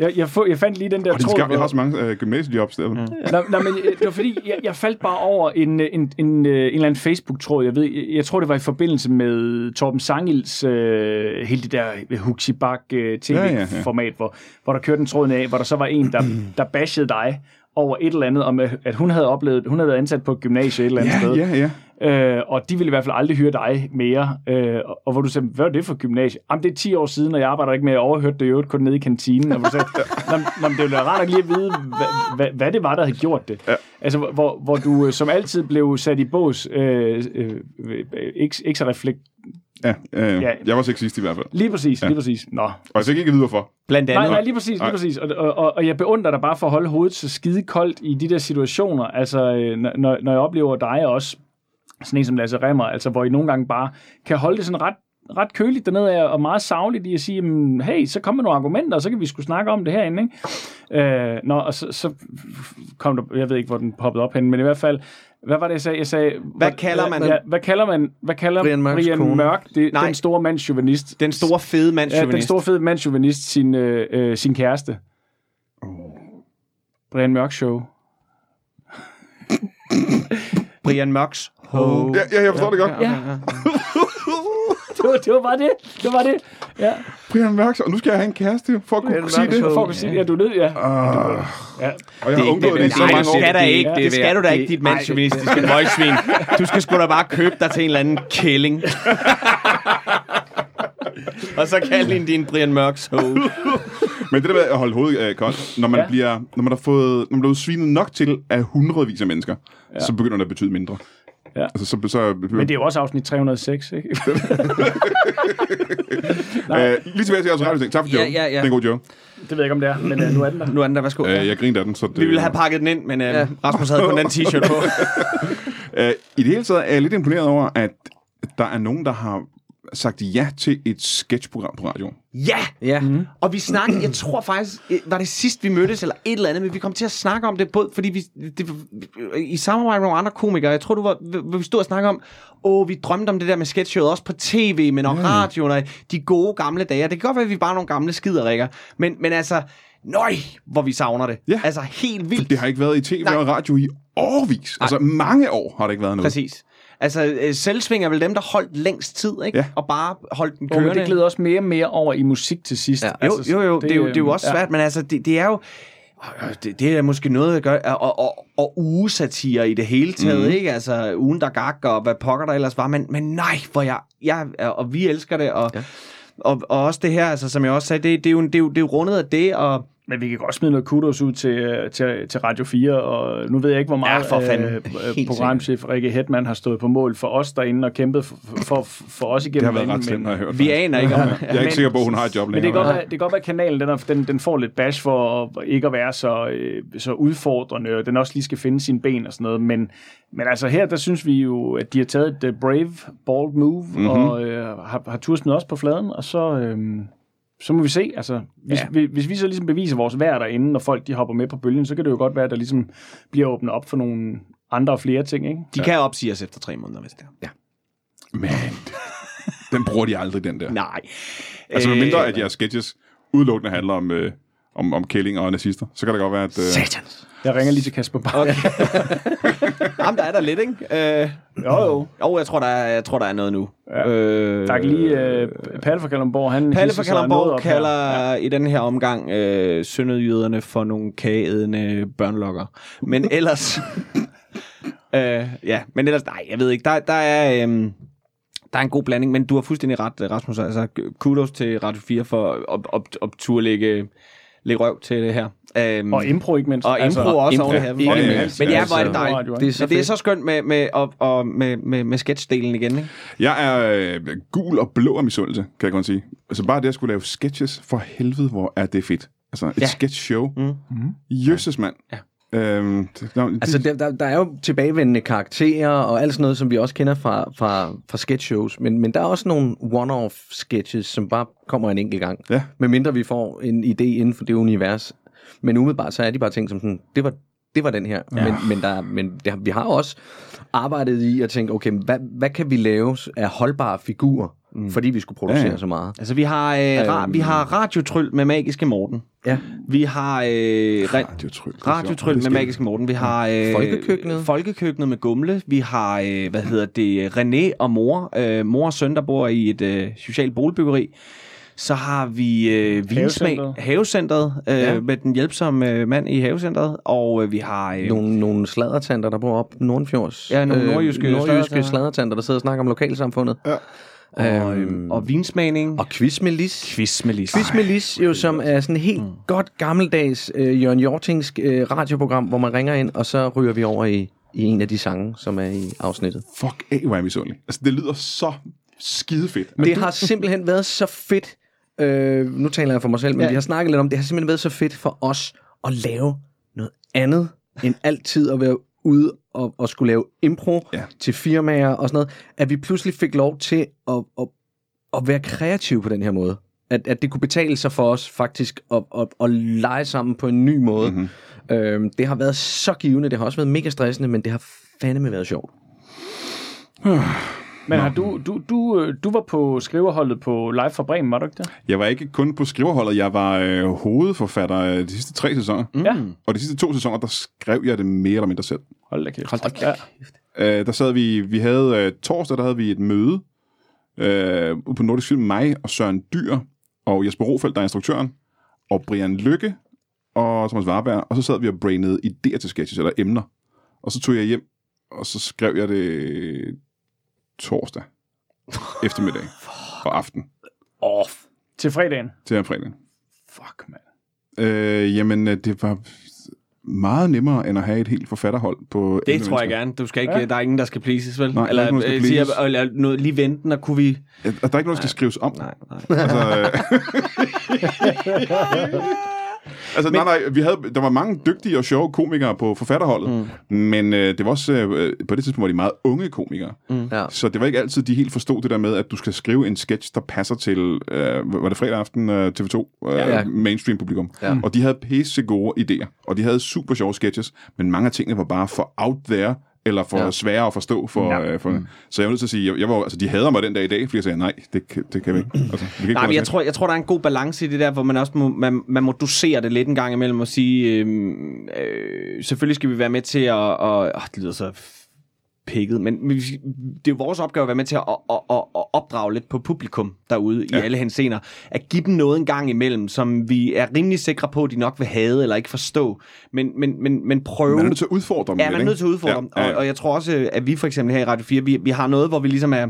Jeg, jeg, få, jeg fandt lige den der Og tråd. skam, jeg har så mange øh, gymnasiejobs der. Mm. Nå, nå, men øh, det var fordi, jeg, jeg faldt bare over en, øh, en, en, øh, en eller anden Facebook-tråd. Jeg ved, jeg, jeg tror, det var i forbindelse med Torben Sangils, øh, hele det der Huxi Bak øh, tv-format, Ja, ja, ja. Hvor, hvor der kørte en tråd af, hvor der så var en, der, der bashede dig over et eller andet, om øh, at hun havde oplevet, hun havde været ansat på et gymnasie et eller andet sted. Ja, ja, ja. Øh, og de ville i hvert fald aldrig hyre dig mere. Øh, og, og hvor du sagde, hvad er det for gymnasie? Jamen, det er 10 år siden, og jeg arbejder ikke med at overhøre det i øvrigt kun nede i kantinen. Og hvor du sagde, "Nå, det ville være rart at lige at vide, hvad, hvad, hvad det var, der havde gjort det. Ja. Altså, hvor, hvor du øh, som altid blev sat i bås, øh, øh, øh, ikke, ikke så reflekt. Ja, øh, Ja. Jeg var sexist i hvert fald. Lige præcis, Ja. lige præcis. Nå. Og jeg fik ikke at vide, hvorfor. Blandt Nej, andet. nej, lige præcis, lige Nej. præcis. Og, og, og, og jeg beundrer dig bare for at holde hovedet så skide koldt i de der situationer. Altså, øh, når, når jeg oplever dig også, sådan en som Lasse Remmer, altså, hvor I nogle gange bare kan holde det sådan ret ret køligt dernede af, og meget savligt i at sige, jamen, hey, så kom med nogle argumenter, og så kan vi skulle snakke om det herinde, ikke? Øh, nå, og så, så kom der, jeg ved ikke, hvor den poppede op hen, men i hvert fald, hvad var det, jeg sagde? Jeg sagde Hvad kalder man- Ja, hvad kalder man, hvad kalder Brian Mørks Brian kone. Mørk, det, Nej. den store mandsjuvenist, Den store fede Ja, mandsjuvenist. den store fede mandsjuvenist, sin, øh, øh, sin kæreste. Brian Mørk Show. Brian Mørks Ho. Ja, ja jeg forstår det godt. Ja. Det, var, det var bare det. Det var det. Ja. Brian Mørk, og nu skal jeg have en kæreste for at kunne Brian sige Mørk det. Show. For at kunne sige, ja, du nød, ja. Uh, ja. og jeg har undgået det, det, i så mange du år. skal da ikke. det Det, skal du da Det- ikke, dit mandsjuvenistiske møgsvin. Du skal sgu da bare købe dig til en eller anden kælling. Og så kald hende din Brian Mørks Ho. Men det der med at holde hovedet øh, koldt, når man, Ja. bliver, når man har fået, når man er blevet svinet nok til af hundredvis af mennesker, ja. så begynder det at betyde mindre. Ja. Altså, så, så, Men det er jo også afsnit 306, ikke? øh, lige tilbage til jeres radio Tak for Ja, ja, ja. Det er en god joke. Det ved jeg ikke, om det er, men uh, nu er den der. Nu er den der, værsgo. Øh, jeg grinte af den, så det, Vi ville have pakket den ind, men Ja. Rasmus havde kun den t-shirt på. Øh, I det hele taget er jeg lidt imponeret over, at der er nogen, der har sagt ja til et sketchprogram på radioen. Ja! Ja. Mm. Og vi snakkede, jeg tror faktisk, øh, var det sidst vi mødtes, eller et eller andet, men vi kom til at snakke om det, både fordi vi, det, i samarbejde med nogle andre komikere, jeg tror, du var, vi stod og snakkede om, åh, vi drømte om det der med sketchshowet, også på tv, men og radioen, og de gode gamle dage. Det kan godt være, at vi bare er nogle gamle skiderikker, men, men altså, nøj, hvor vi savner det. Ja. Altså, helt vildt. Det har ikke været i tv Nej. og radio i årvis. Altså, mange år har det ikke været noget. Præcis. Altså, øh, selvsving er vel dem, der holdt længst tid, ikke? Ja. Og bare holdt den Oh, men kørende. det glider også mere og mere over i musik til sidst. Ja. Jo, jo, jo, det, det, er jo, det er jo også svært, men altså, det, det er jo... Det, det er måske noget at gøre, og, og, og ugesatire i det hele taget, mm. ikke? Altså, ugen der gak, og hvad pokker der ellers var, men, men nej, hvor jeg, jeg, og vi elsker det, og, ja. og, og også det her, altså, som jeg også sagde, det, det, er, jo, det, er, jo, det er jo rundet af det, og Men vi kan godt smide noget kudos ud til, øh, til, til Radio 4, og nu ved jeg ikke, hvor meget Ja, for fanden. øh, øh, programchef Rikke Hetman har stået på mål for os derinde og kæmpet for, for, for os igennem. Det har været ret slemt, har hørt. vi faktisk. aner ikke om... Jeg er ikke sikker på, at hun har et job Men det kan, længere. godt være, det kan godt være, at kanalen den, er, den, den får lidt bash for ikke at være så, øh, så udfordrende, og den også lige skal finde sine ben og sådan noget. Men, men altså her, der synes vi jo, at de har taget et brave, bold move, Mhm. mm-hmm. og øh, har, har turde smide os på fladen, og så, øh, så må vi se. Altså, hvis, Ja. ja. hvis vi så ligesom beviser vores værd derinde, når folk de hopper med på bølgen, så kan det jo godt være, at der ligesom bliver åbnet op for nogle andre og flere ting, ikke? De kan opsige os efter tre måneder, hvis det er. Men den bruger de aldrig, den der. Nej. Altså, med mindre Øh, at jeres sketches udelukkende handler om, øh, om, om kælling og nazister, så kan det godt være, at... Øh, Satans. Jeg ringer lige til Kasper Bach. Okay. Jamen, der er der lidt, ikke? Øh, Jo, jo. jo, jeg tror, der er, jeg tror, der er noget nu. Ja. Øh, Der er lige øh, Palle fra Kalundborg, han Palle fra Kalundborg op her. kalder ja. i den her omgang øh, sønderjyderne for nogle kageædende børnelokker. Men ellers... øh, ja, men ellers... Nej, jeg ved ikke. Der, der er... Øh, der er en god blanding, men du har fuldstændig ret, Rasmus. Altså, kudos til Radio 4 for at, at, at, at turde lægge, røv til det her. Øhm, Og impro ikke mindst. og impro også impro, oven i havet. ikke Men ja, hvor er det Altså, dejligt. Det er så det er så skønt med, med, og, og med, med, med sketchdelen igen, ikke? Jeg er øh, gul og blå af misundelse, kan jeg godt sige. Altså bare det at skulle lave sketches, for helvede, hvor er det fedt. Altså et ja. sketch show. Mm. Mm. Jøsses mand. Ja. Øhm, det, no, det, Altså, der, der, der er jo tilbagevendende karakterer og alt sådan noget, som vi også kender fra, fra, fra sketch shows. Men, men der er også nogle one-off sketches, som bare kommer en enkelt gang. Ja. Medmindre vi får en idé inden for det univers. Men umiddelbart, så er de bare ting som sådan, det var, det var den her. Ja. Men, men, der, men det, vi har også arbejdet i at tænke, okay, hvad, hvad kan vi lave af holdbare figurer, mm. fordi vi skulle producere Ja, ja, ja. ja. så meget. Altså, vi har, øh, ra- Øhm. vi har radiotryl med Magiske Morten. Ja. Vi har øh, Radiotryl. radiotryl med Magiske Morten. Vi har øh, Folkekøkkenet. Folkekøkkenet med Gumle. Vi har, øh, hvad hedder det, René og mor. Øh, mor og søn, der bor i et øh, socialt boligbyggeri. Så har vi øh, vinsmag, Havecentret. havecentret øh, Ja. med den hjælpsomme øh, mand i havecentret. Og øh, vi har... Øh, Nogle, nogle sladdertanter, der bor op Nordenfjords. Ja, nogle nordjyske nordjyske sladdertanter. sladdertanter, der sidder og snakker om lokalsamfundet. Ja. Og, Øhm, øh, og vinsmagning. og quiz med Lis. quiz med Lis. Quiz med Lis, jo, som er sådan helt mm. godt gammeldags øh, Jørgen Jortingsk øh, radioprogram, hvor man ringer ind, og så ryger vi over i, i en af de sange, som er i afsnittet. Fuck af, hvor er jeg misundelig. Altså, det lyder så skide fedt. Men det har simpelthen været så fedt, øh, nu taler jeg for mig selv, men. Ja. vi har snakket lidt om, det har simpelthen været så fedt for os at lave noget andet, end altid at være ude og, og skulle lave impro Ja. til firmaer og sådan noget, at vi pludselig fik lov til at, at, at være kreative på den her måde. At, at det kunne betale sig for os faktisk at, at, at lege sammen på en ny måde. Mhm. Mm-hmm. Øhm, det har været så givende, det har også været mega stressende, men det har fandeme været sjovt. Men har du, du, du, øh, du var på skriverholdet på Live fra Bremen, var du ikke det? Jeg var ikke kun på skriverholdet, jeg var øh, hovedforfatter øh, de sidste tre sæsoner. Mm. Ja. Og de sidste to sæsoner, der skrev jeg det mere eller mindre selv. Hold da kæft. Hold da Ja. Øh, der sad vi, vi havde øh, torsdag, der havde vi et møde øh, på Nordisk Film, mig og Søren Dyr, og Jesper Rofeldt, der er instruktøren, og Brian Lykke og Thomas Warberg, og så sad vi og brainede idéer til sketches, eller emner. Og så tog jeg hjem, og så skrev jeg det torsdag eftermiddag og aften Off. Til fredagen. til her fredag. Fuck, mand. Øh, jamen, øh, det var... meget nemmere, end at have et helt forfatterhold på Det 11 tror jeg gerne. Du skal ikke, Ja. ja. Der er ingen, der skal pleases, vel? Nej, der er eller, ikke nogen, der skal øh, siger, pleases. eller noget, lige venten, og kunne vi... Og der er ikke noget, der skal skrives om. Nej, nej. Altså, øh, altså nej, nej, vi havde, der var mange dygtige og sjove komikere på forfatterholdet, mm. men øh, det var også, øh, på det tidspunkt var de meget unge komikere. Mm. Ja. Så det var ikke altid, de helt forstod det der med, at du skal skrive en sketch, der passer til, øh, var det fredag aften, øh, TV2, øh, Ja. mainstream publikum. Ja. Og de havde pisse gode idéer, og de havde super sjove sketches, men mange af tingene var bare for out there, eller for Ja. svære at forstå for, Ja. øh, for mm. Så jeg var nødt til at sige, jeg, jeg var, altså, de hader mig den dag i dag, fordi jeg sagde, nej, det, kan- det kan vi ikke. Altså, vi kan ikke Nej, men jeg tror, jeg tror, der er en god balance i det der, hvor man også må, man, man må dosere det lidt en gang imellem og sige, øhm, øh, selvfølgelig skal vi være med til at, og, øh, det lyder så pikket, men det er jo vores opgave at være med til at, at, at, at opdrage lidt på publikum derude ja. i alle hensener. At give dem noget en gang imellem, som vi er rimelig sikre på, at de nok vil have eller ikke forstå. Men, men, men, men prøve... Man er nødt til at udfordre dem Ja, man er nødt til at udfordre dem. Ja, ja, Og, og jeg tror også, at vi for eksempel her i Radio 4, vi, vi har noget, hvor vi ligesom er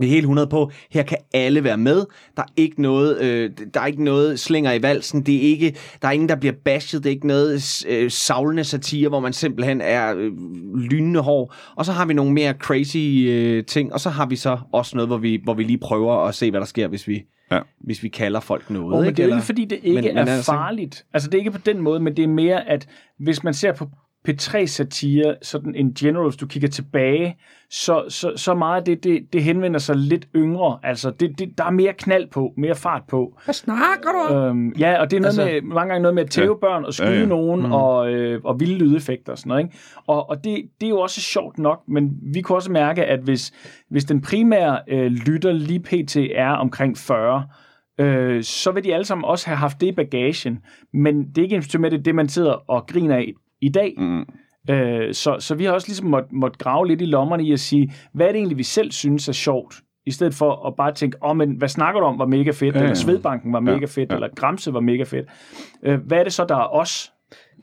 vi er helt 100 på, her kan alle være med. Der er ikke noget, øh, der er ikke noget slinger i valsen. Det er ikke, der er ingen, der bliver bashed. Det er ikke noget øh, savlende satire, hvor man simpelthen er øh, lynende hård. Og så har vi nogle mere crazy øh, ting. Og så har vi så også noget, hvor vi, hvor vi lige prøver at se, hvad der sker, hvis vi, Ja. hvis vi kalder folk noget. Oh, men ikke? det er jo ikke, fordi det ikke Men- men, men er altså- farligt. Altså, det er ikke på den måde, men det er mere, at hvis man ser på P3-satire, sådan en general, hvis du kigger tilbage, så, så, så meget af det, det, det henvender sig lidt yngre. Altså, det, det, der er mere knald på, mere fart på. Hvad snakker du om? Øhm, ja, og det er noget Altså- med, mange gange noget med at tæve Ja. børn og skyde Ja, ja, nogen mm. og, øh, og vilde lydeffekter og sådan noget. Ikke? Og, og det, det er jo også sjovt nok, men vi kunne også mærke, at hvis, hvis den primære øh, lytter lige pt. er omkring 40, øh, så vil de alle sammen også have haft det i bagagen. Men det er ikke en med det, det, man sidder og griner af i dag. Mm. Øh, så, så vi har også ligesom måtte, måtte grave lidt i lommerne i at sige, hvad er det egentlig, vi selv synes er sjovt? I stedet for at bare tænke, åh, oh, men hvad snakker du om var mega fedt, Ja, ja, ja. eller Svedbanken var mega Ja, fedt, ja. eller Gramse var mega fedt. Øh, hvad er det så, der er os?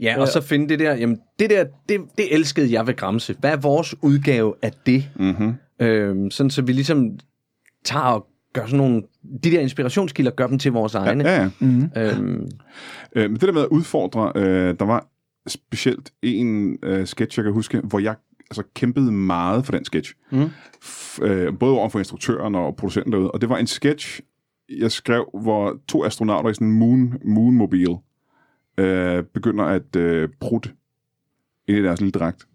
Ja, og så finde det der, jamen det der, det, det elskede jeg ved Gramse. Hvad er vores udgave af det? Mm-hmm. Øhm, sådan så vi ligesom tager og gør sådan nogle, de der inspirationskilder, gør dem til vores egne. Ja, ja. Mm. Øhm, Øh, men det der med at udfordre, øh, der var specielt en øh, sketch, jeg kan huske, hvor jeg altså, kæmpede meget for den sketch. Mm. F- øh, både over for instruktøren og producenten derude. Og det var en sketch, jeg skrev, hvor to astronauter i sådan en moon, moonmobil øh, begynder at øh, prutte ind i deres lille dragt.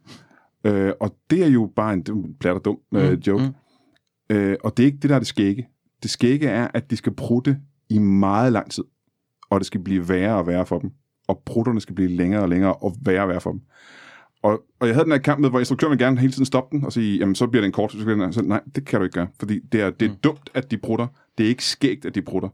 Øh, og det er jo bare en, det er en plat og dum øh, joke. mm. Øh, og det er ikke det, der er det skægge. Det skægge er, at de skal prutte i meget lang tid. Og det skal blive værre og værre for dem. Og prutterne skal blive længere og længere og værre og værre for dem. Og, og jeg havde den her kamp med, hvor instruktøren gerne hele tiden stoppe den og sige, jamen så bliver det en kort, så den, nej, det kan du ikke gøre. Fordi det er, det er dumt, at de prutter. Det er ikke skægt, at de prutter.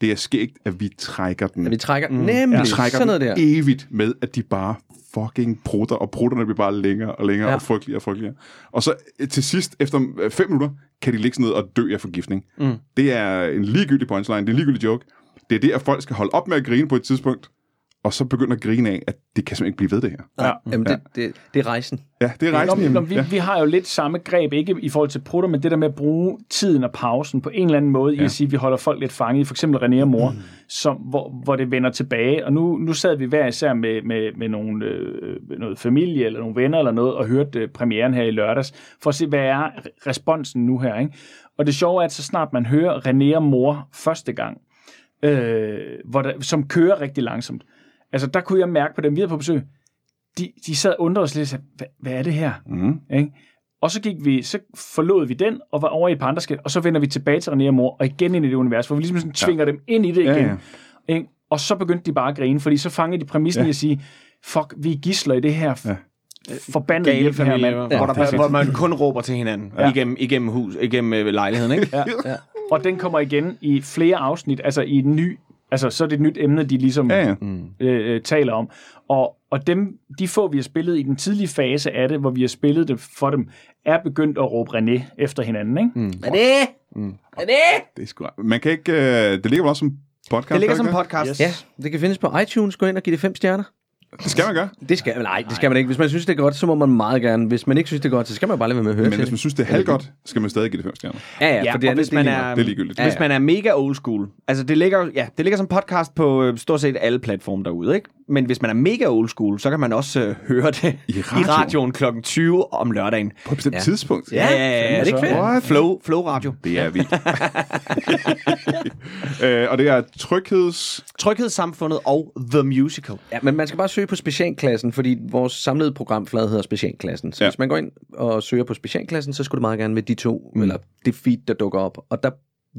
Det er skægt, at vi trækker den. at vi trækker, mm. nemlig, vi trækker sådan noget den der. evigt med, at de bare fucking prutter, og prutterne bliver bare længere og længere Ja. ja. og frygteligere og frygteligere. Og så øh, til sidst, efter øh, fem minutter, kan de ligge sådan ned og dø af forgiftning. Mm. Det er en ligegyldig punchline, det er en ligegyldig joke. Det er det, at folk skal holde op med at grine på et tidspunkt, og så begynder at grine af, at det kan simpelthen ikke blive ved det her. Ja. Jamen, det, det, det er rejsen. Ja, det er rejsen. men, jamen. vi, ja. vi har jo lidt samme greb, ikke i forhold til prutter, men det der med at bruge tiden og pausen på en eller anden måde, ja. i at sige, at vi holder folk lidt fanget i for eksempel René og mor, mm. som, hvor, hvor det vender tilbage. Og nu, nu sad vi hver især med, med, med nogle, øh, noget familie eller nogle venner eller noget, og hørte øh, premieren her i lørdags, for at se, hvad er responsen nu her. Ikke? Og det sjove er, at så snart man hører René og mor første gang, øh, hvor der, som kører rigtig langsomt, altså der kunne jeg mærke på dem, vi havde på besøg, de, de sad og undrede os lidt, sagde, hvad, hvad er det her? Mm. Ikke? Og så gik vi, så forlod vi den, og var over i et par andre skæld, og så vender vi tilbage til René og Mor, og igen ind i det univers, hvor vi ligesom sådan tvinger ja. dem ind i det Ja, igen. ja. Ikke? Og så begyndte de bare at grine, fordi så fangede de præmissen ja. Ja. i at sige, fuck, vi er gisler i det her Ja. ja. forbandede Gale hjælp her, mand. hvor, der, hvor man kun råber til hinanden Ja. ja. igennem, igennem, hus, igennem øh, lejligheden, ikke? Ja. Ja. Og den kommer igen i flere afsnit, altså i en ny, altså så er det et nyt emne, de ligesom Ja, ja. øh, øh, taler om. Og, og dem, de få, vi har spillet i den tidlige fase af det, hvor vi har spillet det for dem, er begyndt at råbe René efter hinanden. Ikke? Mm. Er det? Er det? Det er sgu... Man kan ikke... Øh, det ligger vel også som podcast? Det ligger som podcast. Yes. Ja, det kan findes på iTunes. Gå ind og give det fem stjerner. Det skal man gøre. Det skal, nej, det skal man ikke. Hvis man synes, det er godt, så må man meget gerne. Hvis man ikke synes, det er godt, så skal man bare lade være med at høre Men til hvis man synes, det er halvgodt, skal man stadig give det fem stjerner. Ja, ja, Ja, for det er hvis man er, Det er ligegyldigt. Hvis man er mega old school. Altså, det ligger, ja, det ligger som podcast på øh, stort set alle platforme derude, ikke? Men hvis man er mega old school, så kan man også øh, høre det I i radioen? kl. 20 om lørdagen. På et bestemt Ja. tidspunkt. Ja, ja, ja. Er det ikke fedt? Flow, flow radio. Det er vildt. øh, og det er trygheds... Tryghedssamfundet og The Musical. Ja, men man skal bare søge på specialklassen, fordi vores samlede programflade hedder specialklassen. Så Ja. ja. hvis man går ind og søger på specialklassen, så skulle det meget gerne med de to, mm. eller det feed, der dukker op. Og der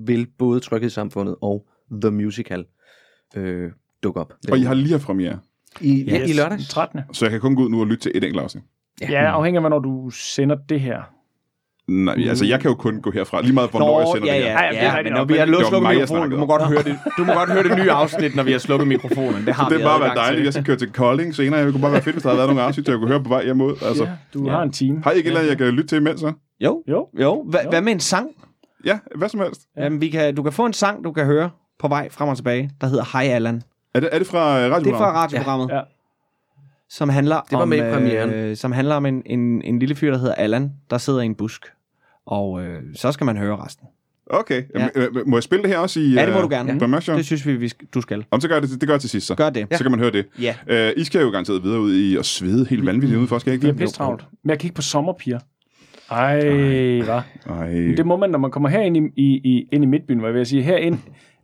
vil både Tryghedssamfundet og The Musical øh, dukke op. Og I har lige haft premiere. I, ja, Yes, i lørdags. 13. Så jeg kan kun gå ud nu og lytte til et enkelt afsnit. Ja, afhængig af, hvornår du sender det her. Nej, altså jeg kan jo kun gå herfra. Lige meget, hvornår jeg sender ja, det her. ja, Ja, det ja, men når vi har Det slukket jeg mikrofonen, du må, godt høre det, du må godt høre det nye afsnit, når vi har slukket mikrofonen. Det har Det vi er bare være adgang dejligt. til. Jeg skal køre til Kolding senere. Det kunne bare være fedt, hvis der havde været nogle afsnit, jeg kunne høre på vej hjem ud. Altså, Ja, du har en time. har I ikke et eller jeg kan lytte til imens så? Jo, Jo. jo. Hva, Jo. Hvad med en sang? Ja, hvad som helst. Ja. Jamen, vi kan, du kan få en sang, du kan høre på vej frem og tilbage, der hedder Hej Allan. Er det, er det fra uh, radioprogrammet? Det er fra radioprogrammet. Ja. Som handler Det var om, med i premieren. Øh, som handler om en, en, en lille fyr, der hedder Allan, der sidder i en busk. Og øh, så skal man høre resten. Okay. Ja. Må jeg spille det her også i... Ja, det må øh, du gerne. Show? Det synes vi, vi du skal. Om så gør jeg det, det gør jeg til sidst så. Gør det. Så kan man høre det. Ja. Uh, I skal jo garanteret videre ud i at svede helt vanvittigt ud for, skal Vi ikke er det? pisse travlt. Men jeg kigge på sommerpiger. Ej, hvad? Nej. Det må man, når man kommer herind i, i, i, ind i Midtbyen, hvor jeg vil sige, herind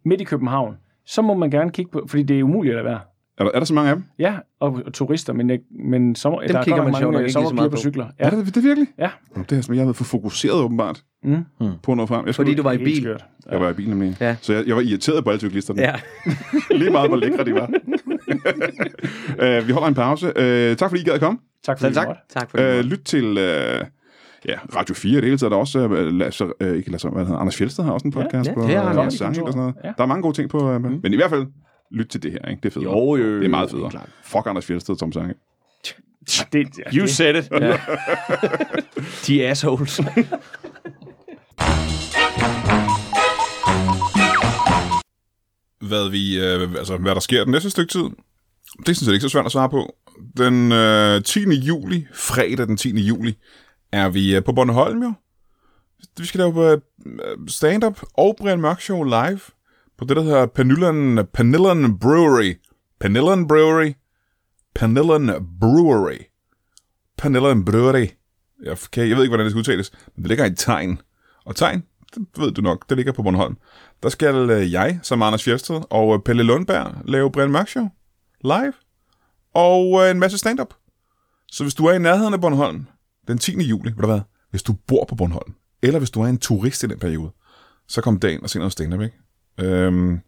midt i København, så må man gerne kigge på, fordi det er umuligt at være. Er der, er der så mange af dem? Ja, og, og turister, men, men sommer, der er kigger godt man mange ikke sommerpiger meget på på. cykler. Ja. Er Ja, det, det er virkelig? ja. Nå, Det er simpelthen, jeg har været for fokuseret åbenbart Mm. på at nå frem. Jeg, skulle, Fordi du var i bil. skørt. jeg var i bilen med. Ja. Så jeg, jeg var irriteret på alle cyklisterne. Ja. Lige meget, hvor lækre de var. uh, vi holder en pause. Uh, tak fordi I gad at komme. Tak for det. tak. Tak for det. Uh, lyt til uh, ja, Radio 4 det hele taget. Der er også uh, Lasse, uh, ikke Lasse, hvad hedder? Anders Fjeldsted har også en podcast ja, på det har han uh, også. sang og sådan noget. Ja. Der er mange gode ting på. Uh, mm. Men i hvert fald, lyt til det her. Ikke? Det er fedt. Jo, jo, jo, Det er meget federe. klart. Fuck Anders Fjeldsted, Tom Sange. Det, ja, You det, said it. Ja. De assholes. hvad, vi, øh, altså, hvad der sker den næste stykke tid, det er sådan set ikke så svært at svare på. Den øh, 10. juli, fredag den 10. juli, er vi øh, på Bornholm jo. Vi skal lave øh, stand-up og Brian Mørk Show live på det, der hedder Panillan, Panillan Brewery. Panillan Brewery. Panillan Brewery. Panillan Brewery. Jeg, okay, jeg ved ikke, hvordan det skal udtales, men det ligger i tegn. Og tegn, det ved du nok, det ligger på Bornholm. Der skal øh, jeg, som Anders Fjersted og Pelle Lundberg lave Brian Mørk Show live. Og en masse stand-up. Så hvis du er i nærheden af Bornholm den 10. juli, ved du hvad, hvis du bor på Bornholm, eller hvis du er en turist i den periode, så kom dagen og se noget stand-up, ikke? Øhm,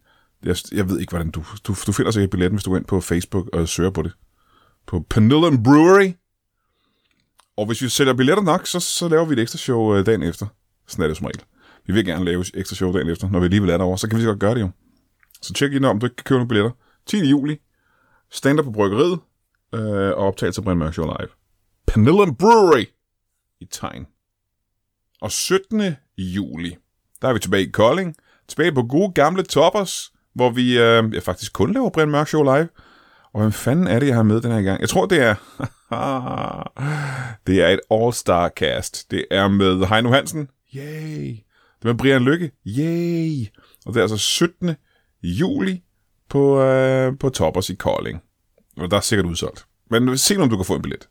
jeg, jeg ved ikke, hvordan du... Du, du finder sikkert billetten, hvis du går ind på Facebook og søger på det. På Panillan Brewery. Og hvis vi sælger billetter nok, så, så laver vi et ekstra show øh, dagen efter. Sådan er det som regel. Vi vil gerne lave et ekstra show dagen efter, når vi alligevel er derovre. Så kan vi så godt gøre det jo. Så tjek ind, om du ikke kan købe nogle billetter. 10. juli. Stand-up på bryggeriet. Øh, og optagelse på Brian Mørk Show live. Panillan Brewery. I tegn. Og 17. juli. Der er vi tilbage i Kolding. Tilbage på gode gamle toppers. Hvor vi øh, jeg faktisk kun laver Brian Mørk Show live. Og hvem fanden er det, jeg har med den her gang? Jeg tror, det er... det er et all-star cast. Det er med Heino Hansen. Yay! Det er med Brian Lykke. Yay! Og det er altså 17. juli på, øh, på Toppers i Kolding. Og der er sikkert udsolgt. Men se nu, om du kan få en billet.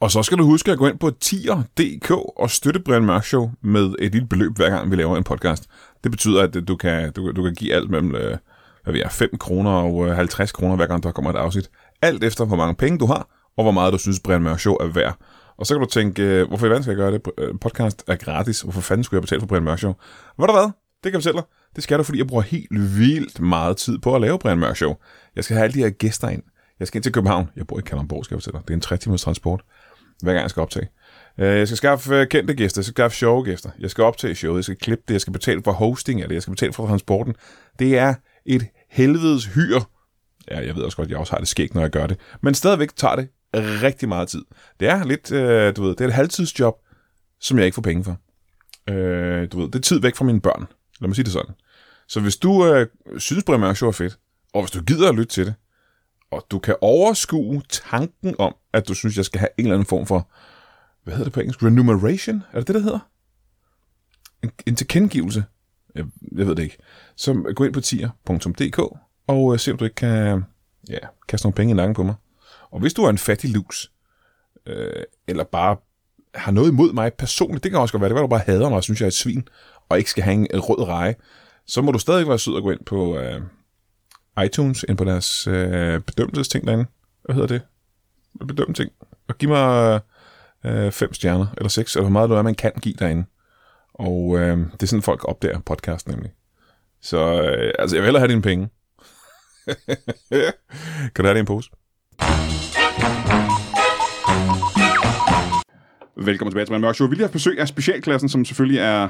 Og så skal du huske at gå ind på tier.dk og støtte Brian Mørk Show med et lille beløb, hver gang vi laver en podcast. Det betyder, at du kan, du, du kan give alt mellem øh, hvad ved jeg, 5 kroner og øh, 50 kroner, hver gang der kommer et afsnit. Alt efter, hvor mange penge du har, og hvor meget du synes, Brian Mørk Show er værd. Og så kan du tænke, øh, hvorfor i verden skal jeg gøre det? Podcast er gratis. Hvorfor fanden skulle jeg betale for Brian Mørk Show? Hvad der hvad? Det kan jeg fortælle dig. Det skal du, fordi jeg bruger helt vildt meget tid på at lave Brian Mørk Show. Jeg skal have alle de her gæster ind. Jeg skal ind til København. Jeg bor i Kalundborg, skal jeg fortælle dig. Det er en 3 timers transport, hver gang jeg skal optage. Øh, jeg skal skaffe øh, kendte gæster, jeg skal skaffe sjove gæster. Jeg skal optage showet, jeg skal klippe det, jeg skal betale for hosting af det, jeg skal betale for transporten. Det er et helvedes hyr. Ja, jeg ved også godt, at jeg også har det skægt, når jeg gør det. Men stadigvæk tager det rigtig meget tid. Det er lidt, øh, du ved, det er et halvtidsjob, som jeg ikke får penge for. Øh, du ved, det er tid væk fra mine børn. Lad mig sige det sådan. Så hvis du øh, synes, Brian Mørk Show er fedt, og hvis du gider at lytte til det, og du kan overskue tanken om, at du synes, jeg skal have en eller anden form for, hvad hedder det på engelsk? Remuneration? Er det det, der hedder? En, en tilkendegivelse? Jeg, jeg ved det ikke. Så gå ind på tier.dk og øh, se, om du ikke kan ja, kaste nogle penge i nakken på mig. Og hvis du er en fattig lus, øh, eller bare har noget imod mig personligt, det kan også godt være, det var du bare hader mig og synes, jeg er et svin, og ikke skal have en rød reje, så må du stadig være sød og gå ind på øh, iTunes, ind på deres øh, bedømmelsesting derinde. Hvad hedder det? Bedømme ting. Og giv mig øh, fem stjerner, eller seks, eller hvor meget du er, man kan give derinde. Og øh, det er sådan, folk opdager podcasten nemlig. Så øh, altså, jeg vil hellere have dine penge. kan du have det i en pose? Velkommen tilbage til Brian Mørk Show. Vi lige har besøg af specialklassen, som selvfølgelig er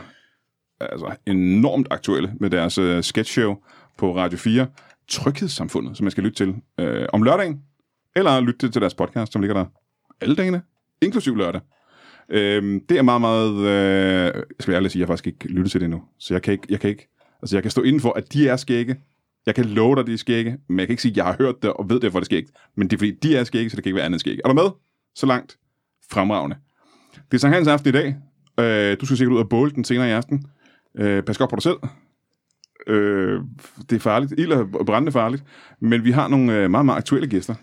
altså, enormt aktuelle med deres uh, sketchshow på Radio 4. Tryghedssamfundet, som man skal lytte til øh, om lørdagen, eller lytte til deres podcast, som ligger der alle dagene, inklusiv lørdag. Øh, det er meget, meget... Øh, jeg skal jeg ærlig sige, jeg har faktisk ikke lyttet til det endnu. Så jeg kan ikke... Jeg kan ikke altså, jeg kan stå inden for, at de er skægge. Jeg kan love dig, de er skægge, men jeg kan ikke sige, at jeg har hørt det og ved det, for det er skægt. Men det er fordi, de er skægge, så det kan ikke være andet skægge. Er du med? Så langt. Fremragende. Det er Sankt Hans aften i dag. Øh, du skal sikkert ud og båle den senere i aften. Øh, pas godt på dig selv. Øh, det er farligt. Ild er brændende farligt. Men vi har nogle øh, meget, meget aktuelle gæster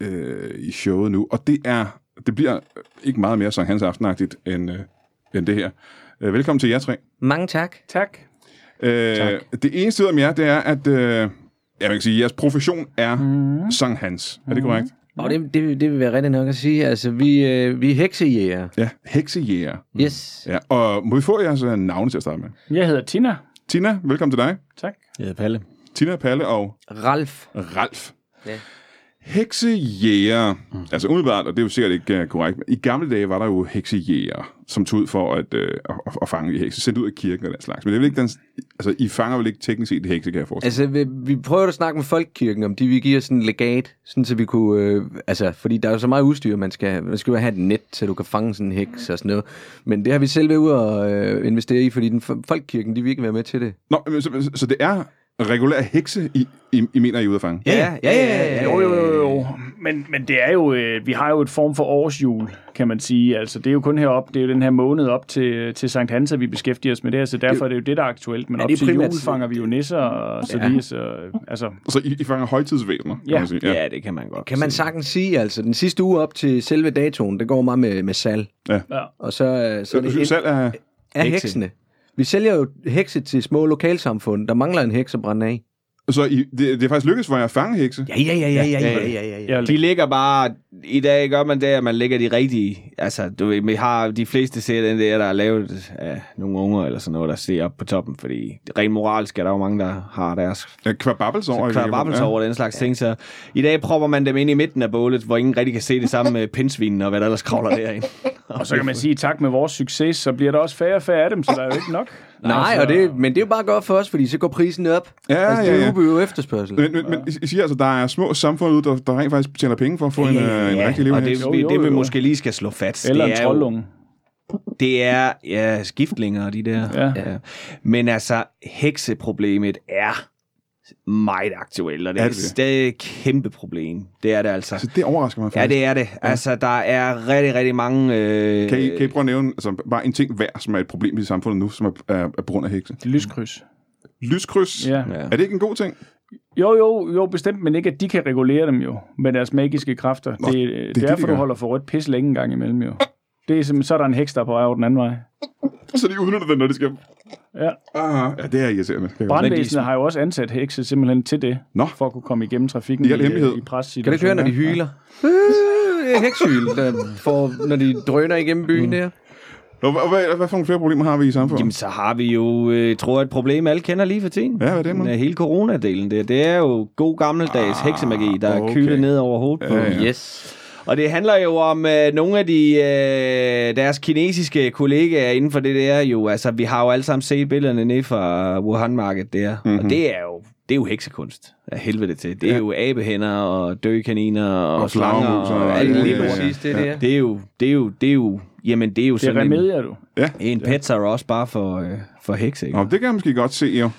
øh, i showet nu. Og det er det bliver ikke meget mere Sankt Hans aftenagtigt end, øh, end det her. Øh, velkommen til jer tre. Mange tak. Tak. Øh, Tak. det eneste om jer, det er, at øh, man kan sige, jeres profession er mm. Sankt Hans. Er det korrekt? Og det, det, det vil være rigtig nok at sige. Altså, vi, øh, vi er heksejæger. Ja, heksejæger. Yes. Ja, og må vi få jeres øh, navne til at starte med? Jeg hedder Tina. Tina, velkommen til dig. Tak. Jeg hedder Palle. Tina, Palle og Ralf. Ralf. Ja. Heksejæger. Mm. Altså umiddelbart, og det er jo sikkert ikke uh, korrekt, men i gamle dage var der jo heksejæger, som tog ud for at, uh, at, at fange hekse, sendt ud af kirken og den slags. Men det er vel ikke den, altså, I fanger vel ikke teknisk set hekse, kan jeg forestille Altså, vi, vi prøvede at snakke med Folkekirken, om de vil give os sådan en legat, sådan så vi kunne, øh, altså, fordi der er jo så meget udstyr, man skal, man skal jo have et net, så du kan fange sådan en heks og sådan noget. Men det har vi selv været ude og øh, investere i, fordi den Folkekirken, de vil ikke være med til det. Nå, men, så, så det er regulær hekse, I, I, I mener, I er ude at fange? Ja, ja, ja, ja, ja. Jo, jo, jo, jo. Men, men det er jo, øh, vi har jo et form for årsjul, kan man sige. Altså, det er jo kun herop, det er jo den her måned op til, til Sankt Hans, at vi beskæftiger os med det her, så derfor er det jo det, der er aktuelt. Men Ja, op er til jul fanger vi jo nisser og så Ja. videre. Så, altså, Så I, I fanger højtidsvæsener, kan Ja. man sige. Ja, det kan man godt. Kan man sagtens sige, altså, den sidste uge op til selve datoen, det går meget med, med salg. ja. Og så, øh, så er det salg er... hekse. heksene. Vi sælger jo hekse til små lokalsamfund. Der mangler en heks at brænde af. Så I, det, det er faktisk lykkedes for jer at fange hekse? Ja, ja, ja, ja, ja, ja, ja, ja, ja. Ja, De ligger bare... I dag gør man det, at man lægger de rigtige... Altså, du ved, vi har de fleste ser den der, der er lavet af nogle unger eller sådan noget, der ser op på toppen, fordi rent moralsk er der jo mange, der har deres Ja, Kvababbels over. i kvababbelse virkeligheden. over den slags ting. Så i dag propper man dem ind i midten af bålet, hvor ingen rigtig kan se det samme med pindsvinen og hvad der ellers kravler derinde. Og så kan man sige, tak med vores succes, så bliver der også færre og færre af dem, så der er jo ikke nok. Nej, og det, men det er jo bare godt for os, fordi så går prisen op. Ja, altså, det ja, er ja. jo udbud og efterspørgsel. Men, men, men I- siger altså, der er små samfund ude, der, der rent faktisk tjener penge for at få en, øh, en rigtig levende og det. Jo, jo, det vi jo. måske lige skal slå fast, Eller en det er jo, troldunge. det er ja, skiftlinger og de der. Ja. Ja. Men altså, hekseproblemet er meget aktuelt, og det Er er, det stadig et kæmpe problem. Det er det altså. Altså, det overrasker mig Ja, faktisk. det er det. Altså, der er rigtig, rigtig mange... Øh, Kan I, kan I prøve at nævne altså, bare en ting hver, som er et problem i samfundet nu, som er, er, er på grund af hekse? Lyskryds. Lyskryds. Ja. Ja. Er det ikke en god ting? Jo, jo, jo, bestemt, men ikke, at de kan regulere dem jo, med deres magiske kræfter. Nå, det, det det, er det er de derfor, gør. du holder for rødt pis længe en gang imellem jo. Det er simpelthen, så er der en heks, der er på vej over den anden vej. Så de udnytter den, når de skal... Ja. Ah, ja, det er irriterende. Brandvæsenet har jo også ansat hekse simpelthen til det, Nå. for at kunne komme igennem trafikken I i, i pres Kan du ikke høre, når de hyler? Øh, det er hekshyl, der får, når de drøner igennem byen der. Nå, hvad, hvad, hvad for nogle flere problemer har vi i samfundet? Jamen, så har vi jo, øh, tror jeg, et problem, alle kender lige for tiden. Ja, hvad er det, man? Hele coronadelen. Det, det er jo god gammeldags Ah, heksemagi, der er okay. kylet ned over hovedet på Ja, ja. Yes. Og det handler jo om øh, nogle af de øh, deres kinesiske kollegaer inden for det der jo. Altså, vi har jo alle sammen set billederne nede fra Wuhan-markedet der. Mm-hmm. Og det er jo det er jo heksekunst af helvede til. Det er Ja. jo abehænder og døde kaniner og, Og slanger og og alt det Ja, ja. Præcis, det er det, ja. Er jo, det er jo, det er jo, jamen det er jo Det er sådan en, remedier, du. en pets er også bare for, øh, for hekse. Ikke? Nå, det kan jeg måske godt se, jo.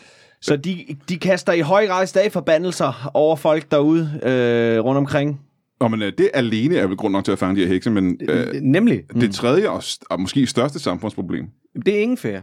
Så de, de kaster i høj grad stadig forbandelser over folk derude øh, rundt omkring. Nå, men øh, det alene er vel grund nok til at fange de her hekse, men øh, Nemlig. det tredje og, st- og måske største samfundsproblem, Det er ingen fair.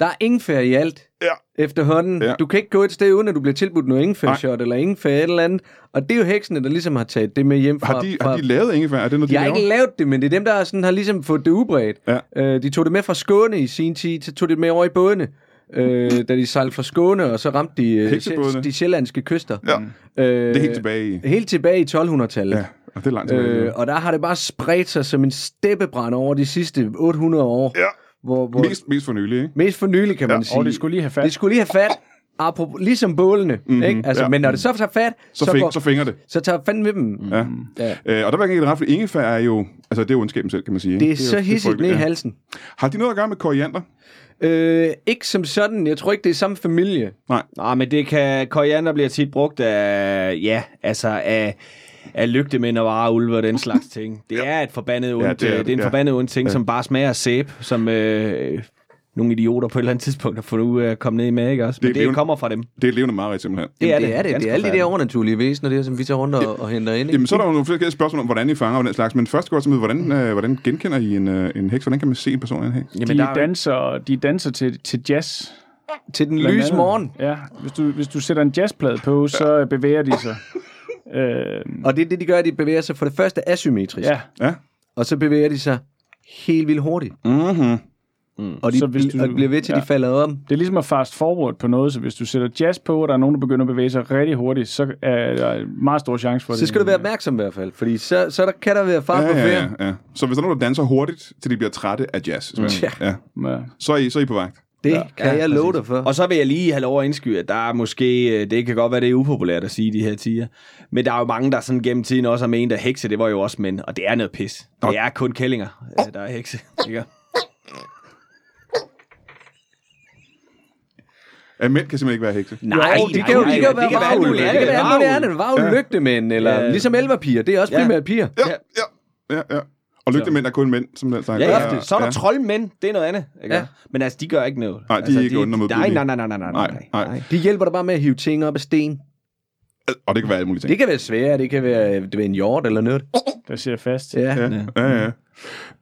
Der er ingefær i alt Ja. efterhånden. Ja. Ja. Du kan ikke gå et sted, uden at du bliver tilbudt noget ingefær-shot eller ingefær et eller andet. Og det er jo heksene, der ligesom har taget det med hjem fra... Har de, fra har de lavet ingefær? Er det noget, de, de har laver? ikke lavet det, men det er dem, der sådan har ligesom fået det udbredt. Ja. Øh, de tog det med fra Skåne i sin tid, så tog det med over i bådene. Øh, da de sejlede fra Skåne, og så ramte de øh, de sjællandske kyster. Ja, Øh, det er helt tilbage i... Helt tilbage i 1200-tallet. Ja, og det er langt tilbage. Øh, og der har det bare spredt sig som en steppebrand over de sidste 800 år. Ja. Hvor, hvor, Mest, mest for nylig, ikke? mest for nylig, kan man sige. Og det skulle lige have fat. det skulle lige have fat. Apropos, ligesom bålene. Mm-hmm, ikke? Altså, ja. ja. Men når det så tager fat, Så, så, fing, går, så fingrer det. så tager fanden med dem. Ja. Ja. Øh, og der var ikke ret, for ingefær er jo... Altså, det er jo ondskaben selv, kan man sige. ikke? Det er, jo- så hissigt frygteligt, ned i ja. halsen. Har de noget at gøre med koriander? Øh, ikke som sådan. Jeg tror ikke, det er samme familie. Nej. Nej, men det kan... Koriander bliver tit brugt af... Ja, altså af af lygtemænd og vareulve og den slags ting. Det er et forbandet ondt, Ja, det er er, det, det er en ja. forbandet ondt ting, Ja. ja. som bare smager af sæbe, som øh, nogle idioter på et eller andet tidspunkt har fundet ud af at komme ned i med, ikke også? Men Det det, levende- det kommer fra dem. Det er levende mareridt, simpelthen. Det er Jamen, det. det er det. Det er alle de der overnaturlige væsener, der, som vi tager rundt og, og henter ind. Ikke? Jamen, så er der jo nogle flere spørgsmål om, hvordan I fanger og den slags. Men først går jeg hvordan, øh, hvordan genkender I en, øh, en heks? Hvordan kan man se en person af en heks? de, danser, de danser til, til jazz. Til den lyse morgen. Ja, hvis du, hvis du sætter en jazzplade på, så bevæger de sig. Øh, Og det er det, de gør, at de bevæger sig for det første asymmetrisk. ja, Ja. Og så bevæger de sig helt vildt hurtigt. Mm-hmm. Og de, Så hvis du- og bliver ved til, ja. de falder om. det er ligesom at fast forward på noget, så hvis du sætter jazz på, og der er nogen, der begynder at bevæge sig rigtig hurtigt, så er der en meget stor chance for det. Så skal du være opmærksom i hvert fald, fordi så, så der kan der være fart Ja, på ja, færd. ja, ja. Så hvis der er nogen, der danser hurtigt, til de bliver trætte af jazz, simpelthen. ja. Ja. Så, er I, så er I på vagt. Det Ja, kan ja, jeg love dig for. Og så vil jeg lige have lov at indskyde, at der er måske, øh, det kan godt være, det er upopulært at sige de her tiger, men der er jo mange, der sådan gennem tiden også har ment, at hekse, det var jo også mænd, og det er noget pis. Det er kun kællinger, øh, der er hekse. Ikke? Ja, mænd kan simpelthen ikke være hekse. Nej, Jo, de kan jo, de kan jo være varulve. Det kan være alt muligt andet. Varulve, Ja. lygtemænd, eller Ja. ligesom elverpiger. Det er også primært piger. Ja, ja, ja, ja. Og lygtemænd er kun mænd, som den sagt. Ja, ja. Så er der ja. troldmænd, det er noget andet. Ikke? Ja. Men altså, de gør ikke noget. Nej, de er altså, ikke onde og Nej, nej, nej, nej, nej, nej, Nej. De hjælper dig bare med at hive ting op af sten. Og det kan være alle mulige ting. Det kan være svært, det kan være, det kan være en hjort eller noget. Der siger fast. Ja. Ja, ja, ja.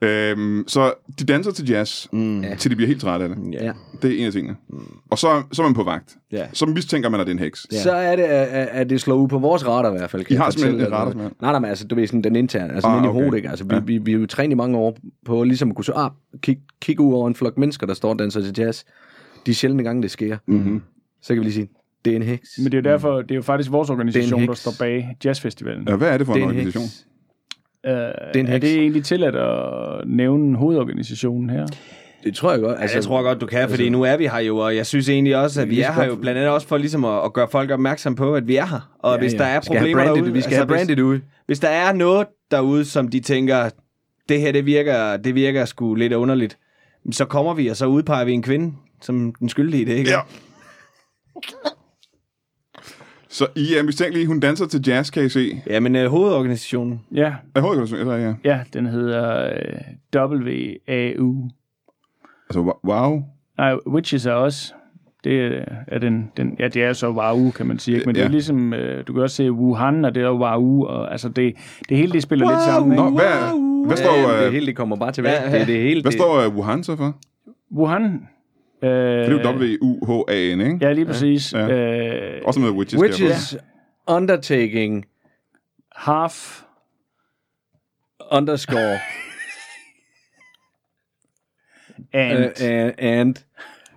Øhm, så de danser til jazz, mm. til de bliver helt trætte af det. Ja. ja. Det er en af tingene. Og så, så er man på vagt. Ja. Så mistænker man, at det er en heks. Så er det, at, at det slår ud på vores radar i hvert fald. Kan I har simpelthen et radar? Nej, nej, men altså, du ved sådan den interne, altså Ah, inde i okay. hovedet, ikke? Altså, vi, Ja. vi, vi, er jo trænet i mange år på ligesom at kunne så, ah, kigge kig ud over en flok mennesker, der står og danser til jazz. De sjældne gange, det sker. Mm-hmm. Så kan vi lige sige, det er en heks. Men det er jo derfor, det er jo faktisk vores organisation, der står bag jazzfestivalen. Ja, hvad er det for det en en organisation? heks. Øh, Det er er det egentlig tilladt at nævne hovedorganisationen her? Det tror jeg godt. Altså, Altså, jeg tror godt, du kan, fordi nu er vi her jo, og jeg synes egentlig også, at vi er her jo blandt andet også for ligesom at, at gøre folk opmærksom på, at vi er her. Og ja, hvis der er have problemer brandet, derude, Vi skal have hvis, brandet ud. hvis der er noget derude, som de tænker, det her det virker, det virker sgu lidt underligt, så kommer vi, og så udpeger vi en kvinde som den skyldige i det, ikke? Ja. Så I er mistænkelige. Hun danser til jazz, kan I se. Jamen, øh, hovedorganisationen. Ja, Er hovedorganisationen? Ja, ja. ja den hedder øh, WAU. Altså, wow. Nej, Witches er også. Det er, den, den, ja, det er så WAU, kan man sige. Ikke? Men ja. det er Ja. ligesom, øh, du kan også se Wuhan, og det er WAU, og altså det, det hele det spiller lidt sammen. Ikke? Nå, hvad, hvad står, Ja, det øh, hele det kommer bare til Ja, værk. ja. Det, det hele, hvad det, står øh, Wuhan så for? Wuhan. Øh, Det er jo W-U-H-A-N, ikke? Ja, lige præcis. Ja. Øh, Også med witches. Witches undertaking half underscore and... uh, and, and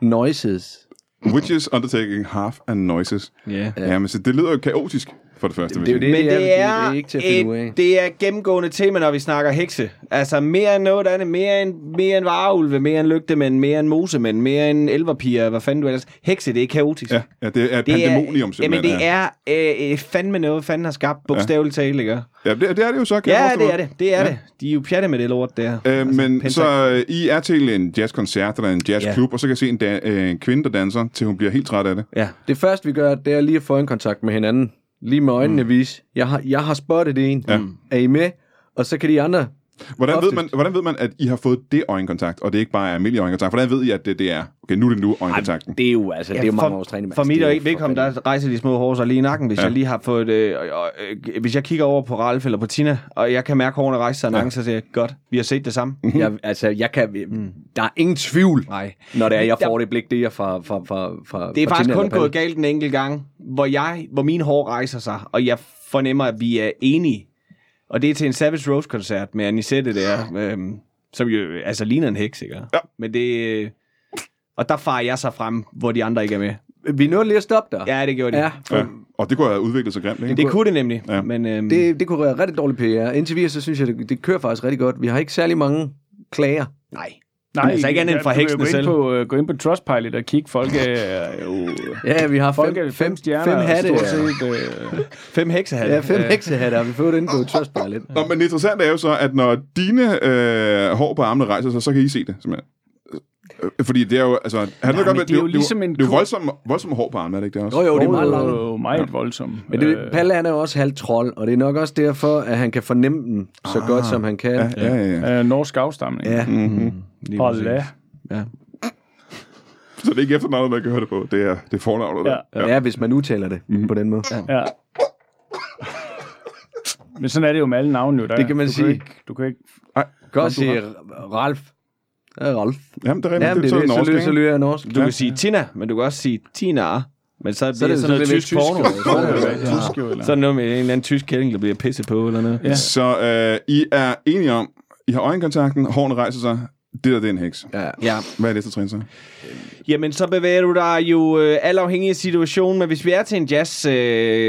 noises. Witches undertaking half and noises. Ja. Ja, men så det lyder jo kaotisk, for det første. Det er jeg det, Men det er, det er ikke til at finde ud af. et, det er gennemgående tema, når vi snakker hekse. Altså mere end noget andet. Mere end, mere end vareulve, mere end lygtemænd, mere end mosemænd, mere end elverpiger, hvad fanden du ellers. Hekse, det er kaotisk. Ja, ja, det er et det pandemonium, Jamen, simpelthen. det er øh, øh, fandme noget, fanden har skabt, bogstaveligt talt, ikke? Ja, det, det er det jo så, kan Ja, det er det. Det er Ja. ja. det. De er jo pjatte med det lort der. Øh, men pentagram. så øh, I er til en jazzkoncert eller en jazzklub, Ja. og så kan jeg se en, da, øh, en kvinde, der danser, til hun bliver helt træt af det. Ja. Det første, vi gør, det er lige at få en kontakt med hinanden. Lige med øjnene mm. vise. Jeg har, jeg har spottet en. Ja. Er I med? Og så kan de andre Hvordan ved, man, hvordan ved man, at I har fået det øjenkontakt, og det ikke bare er almindelig øjenkontakt? Hvordan ved I, at det, det er, okay, nu er det nu øjenkontakten? Det er jo, altså, det er jo mange for, års træning. For mit er ikke vedkommende, der rejser de små hår så lige i nakken, hvis Ja. ja. jeg lige har fået... Øh, øh, hvis jeg kigger over på Ralf eller på Tina, og jeg kan mærke hårene rejse sig i nakken, så siger jeg, godt, vi har set det samme. Jeg, altså, jeg kan, der er ingen tvivl, Nej. når det er, jeg Der- får det blik, det er fra, fra, fra, fra Det er fra faktisk Tina kun gået galt en enkelt gang, hvor, jeg, hvor mine hår rejser sig, og jeg fornemmer, at vi er enige. Og det er til en Savage Rose-koncert med Anisette der, øhm, som jo altså ligner en heks, ikke? Ja. Men det... øh, Og der farer jeg så frem, hvor de andre ikke er med. Vi nåede lige at stoppe der. Ja, det gjorde de. ja Ja. Og det kunne have udviklet sig grimt, ikke? Det kunne det nemlig. Ja. Ja. Men, øhm, det, det kunne være rigtig dårlig PR. Indtil videre, så synes jeg, det, det kører faktisk rigtig godt. Vi har ikke særlig mange klager. nej. Nej, altså ikke andet end fra heksene gå ind selv. På, øh, gå ind på Trustpilot og kigge. Folk er jo... Ja, vi har Folk fem, fem, stjerner. fem hatte. Stort ja. set, øh, Fem heksehatte. Ja, fem heksehatter har vi fået inde på Trustpilot. Nå, men det interessante er jo så, at når dine øh, hår på armene rejser sig, så kan I se det, simpelthen. Øh, Fordi det er jo, altså... Han Nej, godt, men det er jo ligesom en det er jo ku- voldsomme, voldsomme hår på armene, er det ikke det også? Jo, jo, det er meget langt. jo, meget voldsomt. Men det, Palle han er jo også halvt trold, og det er nok også derfor, at han kan fornemme dem så godt, som han kan. Ja, ja, ja. ja. øh, norsk afstamning. Ja. Mm-hmm. Lige da. Ja. Så det er ikke efternavnet, man kan høre det på. Det er, det er fornavnet der. Ja. Ja, hvis man udtaler det Mhm. på den måde. Ja. Men sådan er det jo med alle navne jo. Der, Det kan man du sige. Kan ikke, du kan ikke... Godt Kom, du sige Ralf. Ja, Ralf. Jamen, det er rigtigt. Jamen, det er det. Så lyder, så lyder jeg norsk. Du Ja. kan sige Tina, men du kan også sige Tina. Men så, Så er det det- sådan så er noget det tysk tysk, porno. jo. Så er det Ja. noget med en eller anden tysk kælling, der bliver pisset på eller noget. Ja. Så øh, I er enige om, I har øjenkontakten, hårene rejser sig, det der, det er en heks. Ja. Ja. Hvad er næste trin så? Jamen, så bevæger du dig jo øh, alt afhængig af situationen, men hvis vi er til en jazzkoncert,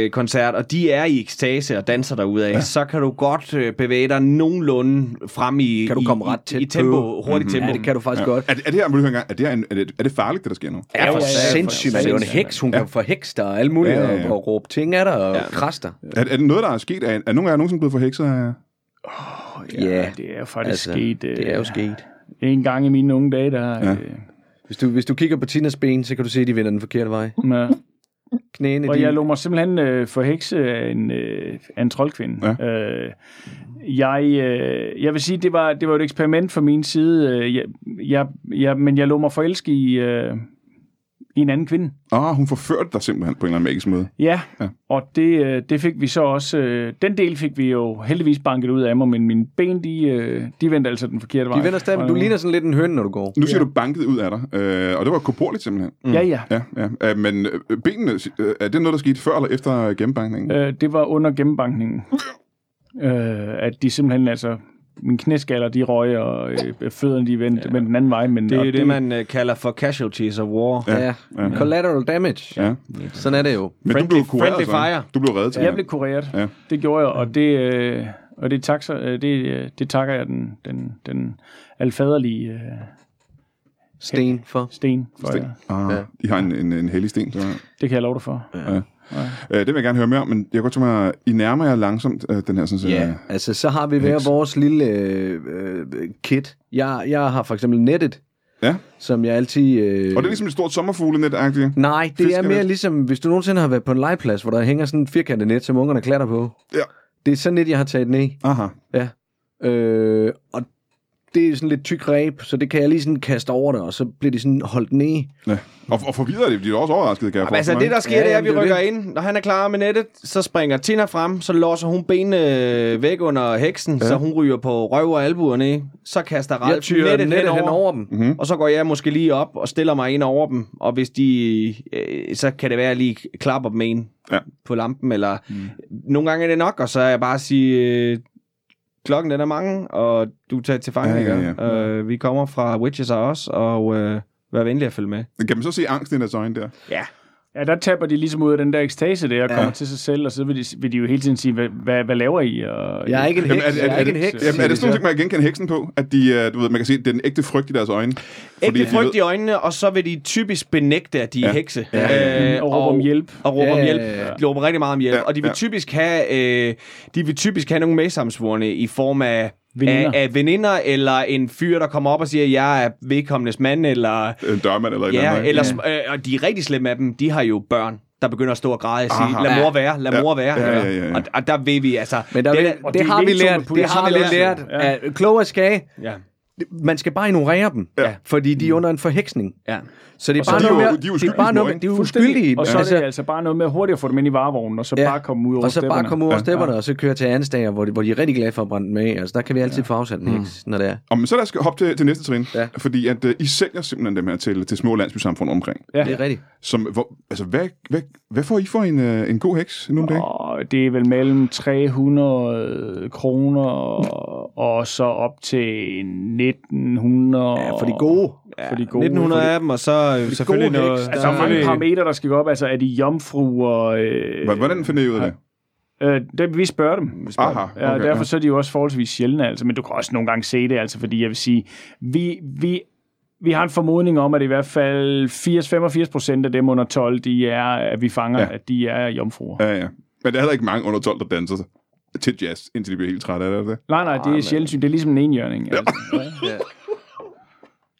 øh, koncert, og de er i ekstase og danser derudad, ja. så kan du godt øh, bevæge dig nogenlunde frem i, Kan du i, komme ret i, tæt i tempo, på. hurtigt tempo. Ja, det kan du faktisk godt. Er, det- er det her, vil du høre engang, er det, her en, er, det, er det farligt, det der sker nu? Ja, for ja, ja, sindssygt. Det er jo en heks. Hun kan forhekse dig og alt muligt, Ja, ja, ja. og, råbe ting af dig og Ja. kraster. Er, er det noget, der er sket? Er, er nogen af jer nogensinde blevet forhekset af... Ja, det er jo faktisk altså, sket. Øh, Det er jo sket. En gang i mine unge dage, der... Ja. Øh, Hvis du, hvis du kigger på Tinas ben, så kan du se, at de vender den forkerte vej. med, Knæene, og de... jeg lå mig simpelthen øh, forhekse af en, øh, af en troldkvinde. Ja. Øh, jeg, øh, jeg vil sige, det var, det var et eksperiment fra min side, øh, jeg, jeg, jeg, men jeg lå mig forelske i, øh, i en anden kvinde. Ah, hun forførte dig simpelthen på en eller anden magisk måde. Ja, Ja. og det, øh, det fik vi så også... Øh, den del fik vi jo heldigvis banket ud af mig, men mine ben, de, øh, de vendte altså den forkerte vej. De vender stadig, du ligner sådan lidt en høn, når du går. Nu siger ja. du banket ud af dig, øh, og det var korporligt simpelthen. Mm. Ja, ja. Ja, ja. Øh, men benene, øh, er det noget, der skete før eller efter gennembankningen? Øh, det var under gennembankningen. Øh, at de simpelthen, altså, mine knæskaller, de røg, og øh, fødderne, de vendte ja. med den anden vej. Men, Det er jo det, man øh, kalder for casualties of war. Ja, Ja, ja. collateral damage. Ja. Sådan er det jo. Men Friendly- du blev kureret, friendly så. fire. Du blev reddet til. Jeg blev kureret. Ja. Det gjorde jeg, og det, øh, og det, tak, det, øh, det takker jeg den, den, den alfaderlige øh, Sten for. sten for. Sten. Ja. Ah, Ja. De har en, en, en hellig sten. Så. Det kan jeg love dig for. Ja. Øh, det vil jeg gerne høre mere om, men jeg godt tænke mig, I nærmer jer langsomt øh, den her sådan, så, Ja, altså så har vi hver vores lille øh, øh, kit. Jeg, jeg har for eksempel nettet, Ja. som jeg altid... Øh, Og det er ligesom et stort sommerfuglenet-agtigt. Nej, det er mere ligesom, hvis du nogensinde har været på en legeplads, hvor der hænger sådan et firkantet net, som ungerne klatrer på. Ja. Det er sådan et, jeg har taget ned. Aha. Ja. Øh, og det er sådan lidt tyk ræb, så det kan jeg lige sådan kaste over det, og så bliver de sådan holdt ned. Ja. Og, og forvirret det, de er også overrasket, kan jeg Jamen, altså, det der sker, Ja, det er, at vi er rykker det. ind. Når han er klar med nettet, så springer Tina frem, så låser hun benene væk under heksen, ja. så hun ryger på røv og albuer ned. Så kaster Jeg Ralf nettet, nettet, nettet henover, hen over dem. Mhm. og så går jeg måske lige op og stiller mig ind over dem. Og hvis de, øh, så kan det være, at jeg lige klapper dem en Ja. på lampen, eller mm. nogle gange er det nok, og så er jeg bare at sige, øh, klokken den er mange, og du tager til fange, Ja, ja, ikke? Øh, vi kommer fra Witches og os, og øh, vær venlig at følge med. Kan man så se angsten i deres øjne der? Ja. Ja, der taber de ligesom ud af den der ekstase der, og Ja. kommer til sig selv, og så vil de, vil de jo hele tiden sige, hvad, hvad, hvad laver I? Og, Jeg er ikke en Jamen, heks. er, er, er er, ikke en heks. Jamen, er det sådan noget, man kan genkende heksen på? At de, øh, du ved, man kan se, det er den ægte frygt i deres øjne. Ægte de frygt ved- i øjnene, og så vil de typisk benægte, at de er Ja. hekse. Ja, Øh, og råber om hjælp. Og råber Ja, om hjælp. ja. De råber rigtig meget om hjælp. Ja, og de vil ja. typisk have, øh, de vil typisk have nogle medsamsvorene i form af Veninder. Af, af veninder, eller en fyr, der kommer op og siger, jeg er vedkommendes mand, eller... En dørmand eller et eller Ja, andet. eller, øh, og de er rigtig slemme af dem, de har jo børn. der begynder at stå og græde og sige, Aha. lad mor være, lad Ja. mor være. Ja, ja, ja, ja. Og, og der ved vi, altså... Men der, det, det, det, de har vi lært. Det har vi politiet. lært. Ja. Ja. Klogere skage. ja, Man skal bare ignorere dem, Ja. fordi de er under en forheksning. ja. Så det er bare noget med, de er er bare noget med, de er uskyldige. Og så er Altså, det altså bare noget med hurtigt at få dem ind i varevognen, og så Ja. bare komme ud over og så bare stepperne. komme ud over Ja. stepperne, og så køre til ansdager, hvor de, hvor de er rigtig glade for at brænde af. Altså, der kan vi altid få afsat en heks, når det er. Og men så lad os hoppe til, til næste trin. Ja. Fordi at uh, I sælger simpelthen dem her til, til små landsbysamfund omkring. Ja. Det er rigtigt. Som, hvor, altså, hvad, hvad, hvad får I for en, uh, en god heks nu om dagen? Det er vel mellem 300 kroner og, og så op til 1900. Ja, for de gode. For de gode. 1900 af dem, og så øh, selvfølgelig gode noget... Altså, der er mange parametre, der skal gå op. Altså, er de jomfruer? Øh, Hvordan finder I ud af det? Øh, det, vi spørger dem. Vi spørger Aha, dem. Ja, okay, derfor ja. så er de jo også forholdsvis sjældne, altså, men du kan også nogle gange se det, altså, fordi jeg vil sige, vi, vi, vi har en formodning om, at i hvert fald 80-85 procent af dem under 12, de er, at vi fanger, Ja. ja. at de er jomfruer. Ja, ja. Men der er heller ikke mange under 12, der danser til jazz, indtil de bliver helt trætte af det. er det? Nej, nej, det er sjældent. Det er ligesom en enhjørning. Altså.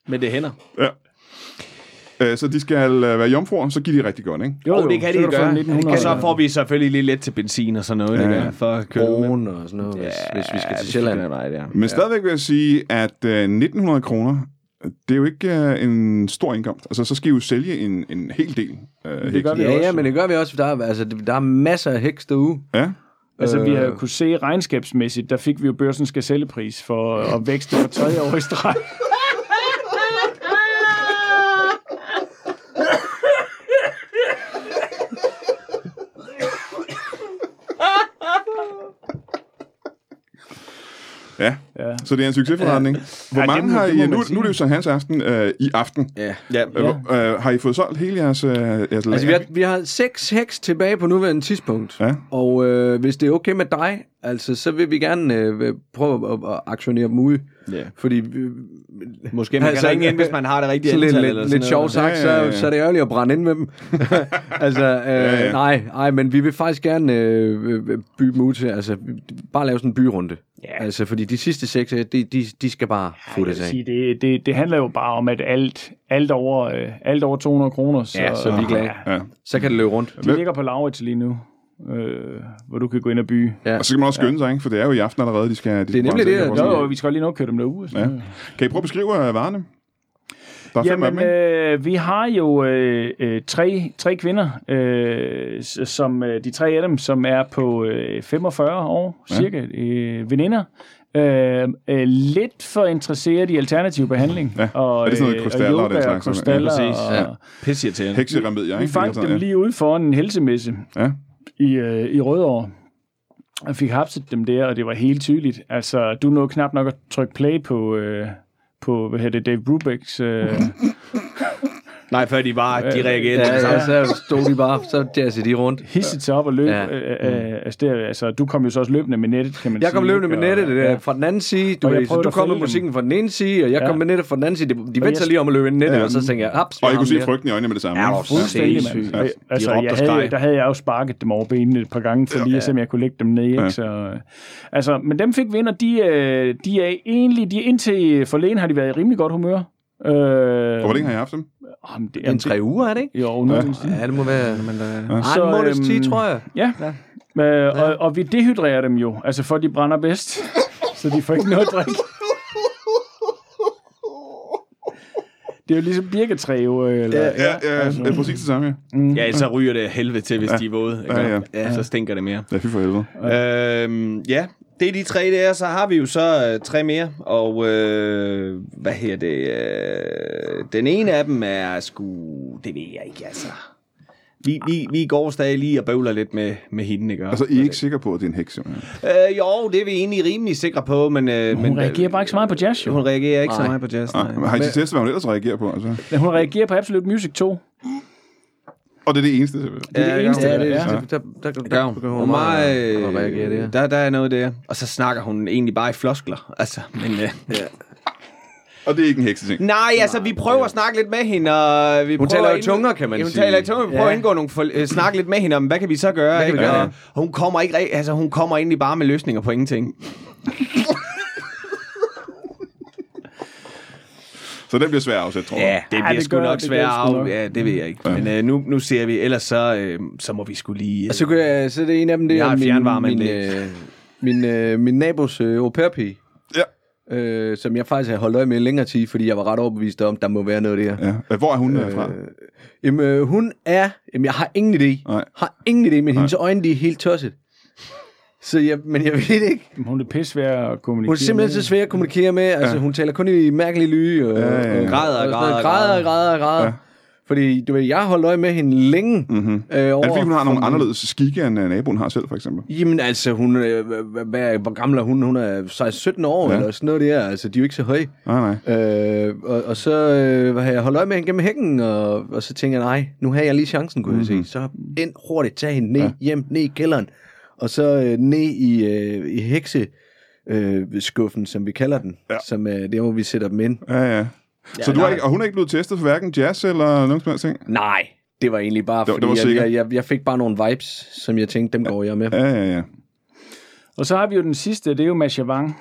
Men det hænder. Ja. Øh, Så de skal øh, være jomfruer, så giver de rigtig godt, ikke? Jo, Jo, jo, det kan de gøre. 1900. Og så får vi selvfølgelig lige lidt til benzin og sådan noget, Ja, ja, ja. ja. for at køre med. Broen og sådan noget, hvis, hvis vi skal til Sjælland. vej, ja. Men stadigvæk vil jeg sige, at øh, 1900 kroner, det er jo ikke øh, en stor indkomst. Altså, så skal I jo sælge en, en hel del. Øh, Det gør vi Ja, også. ja, men det gør vi også. Der er, altså, der er masser af heks derude. Ja. Altså, vi har jo Øh. kunne se regnskabsmæssigt, der fik vi jo børsens gazellepris for at vækste for tredje år i streg. Ja. Ja. Så det er en succesforretning. Hvor Ja, det mange må- har det I... Nu, nu er det jo så hans aften øh, i aften. Ja. Ja, Øh, hvor- øh, har I fået solgt hele jeres, øh, jeres Altså, vi har, vi har seks heks tilbage på nuværende tidspunkt. Ja. Og øh, hvis det er okay med dig, altså, så vil vi gerne øh, prøve at, at aktionere dem ud. Ja. Fordi øh, Måske man Altså, kan ringe ind, hvis man har det rigtige lidt, antal. lidt, eller lidt sådan sjovt noget. sagt, Ja, ja, ja. Så, så er det ærgerligt at brænde ind med dem. altså, øh, Ja, ja. nej, nej, men vi vil faktisk gerne øh, øh, bygge dem ud til, altså, bare lave sådan en byrunde. Ja. Altså, fordi de sidste seks, øh, de, de, de skal bare Jeg futtes vil af. sige, det, det, det handler jo bare om, at alt, alt, over, øh, alt over 200 kroner, så, Ja, så vi. Ja, Ja. Så kan det løbe rundt. de ligger på Laurits lige nu, øh, hvor du kan gå ind og by. Og så skal man også skynde sig, ikke? For det er jo i aften allerede, de skal... De Det er nemlig det, Jo, jo, vi skal lige nok køre dem derude. Ja. Kan I prøve at beskrive øh, varerne? Dem, Jamen, øh, vi har jo øh, øh, tre, tre kvinder, øh, som øh, de tre af dem, som er på øh, 45 år, Ja. cirka, øh, veninder. Øh, øh, lidt for interesseret i alternativ behandling. Ja. Og, Er det sådan noget øh, krystaller og og den yoga slags? og krystaller. Ja, præcis. og, Ja. Pisseirriterende. Hekseremedier, Vi ikke? fangede dem lige ude foran en helsemesse Ja. i, øh, i Rødovre. Og fik hapset dem der, og det var helt tydeligt. Altså, du nåede knap nok at trykke play på, øh, på hvad hedder det, Dave Brubecks... Øh, Nej, før de bare, de reagerede. Ja, ja, så stod de bare, så jazzede de rundt. hisset sig op og løb. Ja. Øh, øh, altså, det, altså, du kom jo så også løbende med nettet, kan man Jeg sige. kom løbende med nettet der, ja. fra den anden side. Du, jeg ved, så du kom med musikken fra den ene side, og jeg Ja. kom med nettet fra den anden side. De, vendte jeg- sig lige om at løbe ind i nettet, Ja. og så tænkte jeg, haps, Og vi kunne se frygten i øjnene med det samme. Ja, Fuldstændig, mand. Altså, jeg havde, der havde jeg jo sparket dem over benene et par gange, for lige at se, om jeg kunne lægge dem ned. Ikke? Så, øh, altså, men dem fik vi ind, og de, øh, de er egentlig, de, indtil forleden har de været i rimelig godt humør. Øh, Og hvor længe har I haft dem? Jamen, det, En tre uger, er det ikke? Jo, nu Ja. ja. Ja, det må være... Men, øh, Så, Så, en måneds tid, øhm, tror jeg. Ja. ja. Øh, og, og vi dehydrerer dem jo, altså for de brænder bedst, så de får ikke noget at drikke. Det er jo ligesom birketræ, jo. Eller, Ja, ja, det er præcis det samme, ja. Mm. ja, så ryger det af helvede til, hvis Ja. de er våde. Ikke? Ja, ja. Så stinker det mere. Ja, fy for helvede. Øhm, ja, det er de tre der, så har vi jo så øh, tre mere, og øh, hvad her det? Øh, den ene af dem er sgu, det ved jeg ikke, altså. Vi, vi, vi går stadig lige og bøvler lidt med, med hende, ikke? Altså, I er ikke sikre på, at det er en heks, simpelthen? Øh, jo, det er vi egentlig rimelig sikre på, men... Øh, Hun men, reagerer bare ikke så meget på jazz, jo. Hun reagerer ikke så Nej. meget på jazz, Nej, nej. men har I testet, hvad hun ellers reagerer på? Altså? Men hun reagerer på Absolute Music 2. Og det er det eneste, simpelthen. Det er det Ja, eneste, ja, der det, er. der, der, der, der, Det der hun. begynder Hun meget, at reagere der. der, der er noget der. Og så snakker hun egentlig bare i floskler. Altså, men, øh, Og det er ikke en hekseting. Nej, altså, vi prøver at snakke lidt med hende, og vi Hun prøver taler jo tunger, kan man Ja, hun sige. taler i tunger, vi prøver Ja. at indgå nogle, for, uh, snakke lidt med hende om, hvad kan vi så gøre, Hvad kan ikke? vi gøre? Og hun kommer ikke, altså, hun kommer egentlig bare med løsninger på ingenting. Så den bliver svær at afsætte, tror jeg. Ja, det bliver sgu nok det svært af. Ja, det ved jeg ikke. Men øh, nu, nu ser vi, ellers så, øh, så må vi skulle lige... Øh, Og så, kunne jeg, så er det en af dem, det Jeg har er min, min, øh, min, øh, min nabos øh, au pair pige, Ja. øh, som jeg faktisk har holdt øje med i længere tid, fordi jeg var ret overbevist om, der må være noget der. Ja. Hvor er hun øh, fra? Øh, jamen, øh, hun er... Jamen, jeg har ingen idé. Nej. Har ingen idé, men hendes øjne, de er helt tosset. Så jeg, men jeg ved det ikke. Hun er pisse svær at kommunikere Hun er simpelthen så svær at kommunikere med. Altså, Ja. hun taler kun i mærkelige lyge. Og, Ja, ja, ja. og, Græder, og, græder, græder, græder. græder, græder. Ja. Fordi, du ved, jeg har holdt øje med hende længe. Mm-hmm. Øh, Er det fordi, hun har nogle anderledes skikke, end øh, naboen har selv, for eksempel? Jamen altså, hun, øh, hvad, hvad, hvor gammel er hun? Hun er 16-17 år, Ja. eller sådan noget der. Altså, de er jo ikke så høje. Nej, nej. Øh, og, og så øh, hvad har jeg holdt øje med hende gennem hækken, og, og så tænker jeg, nej, nu har jeg lige chancen, kunne mm-hmm. jeg se. Så ind hurtigt, tag hende ned, ja. hjem, ned i kælderen, og så øh, ned i, øh, i hekse, øh, skuffen, som vi kalder den, Ja. ja. som er der, hvor vi sætter dem ind. Ja, ja. Så du er ikke, og hun er ikke blevet testet for hverken jazz eller nogen som helst ting? Nej, det var egentlig bare, Det fordi det var jeg, sikkert. jeg, jeg, jeg fik bare nogle vibes, som jeg tænkte, dem går jeg med. Ja, ja, ja. Og så har vi jo den sidste, det er jo Masha Wang,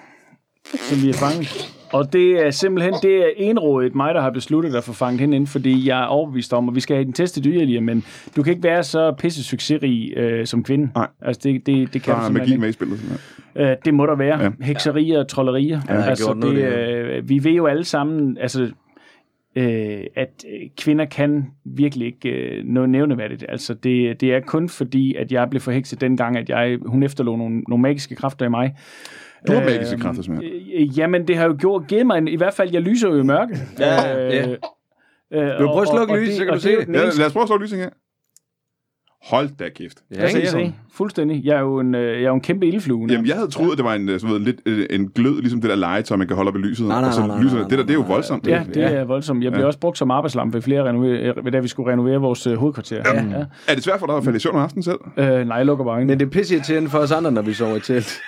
som vi har fanget. Og det er simpelthen, det er enrådigt mig, der har besluttet at få fanget hende ind, fordi jeg er overbevist om, og vi skal have den testet yderligere, men du kan ikke være så pisse succesrig øh, som kvinde. Nej. Altså, det, det, det kan Der er magi ikke. med i spillet. simpelthen. Øh, det må der være. Ja. Hekserier og trollerier. Ja, jeg har altså, gjort noget det, der. øh, vi ved jo alle sammen, altså, øh, at øh, kvinder kan virkelig ikke øh, noget nævneværdigt. Altså, det, det er kun fordi, at jeg blev forhekset dengang, at jeg, hun efterlod nogle, nogle magiske kræfter i mig. Du har Øh, magiske kræfter, simpelthen. Øh, jamen, det har jo gjort, givet mig en, i hvert fald, jeg lyser jo i mørke. Ja, øh, ja. Øh, Du prøv at slukke lyset, det- så kan du det se det. Ja, lad os prøve at slå lysing her. Hold da kæft. Ja, Altså, ikke? jeg se, fuldstændig. Jeg er jo en, øh, jeg er jo en kæmpe ildflue. Jamen, jeg havde troet, at det var en, øh, sådan noget, lidt, øh, en glød, ligesom det der legetøj, man kan holde op i lyset. Nej, nej, og så nej, nej, lyser, nej, det der, det er jo nej, voldsomt. Ja, det er voldsomt. Jeg blev Ja. også brugt som arbejdslam ved flere renovere, ved da vi skulle renovere vores øh, hovedkvarter. Ja. Ja. Er det svært for dig at falde i søvn om aftenen selv? Øh, nej, jeg lukker bare øjnene. Men det er pisse irriterende for os andre, når vi sover i telt.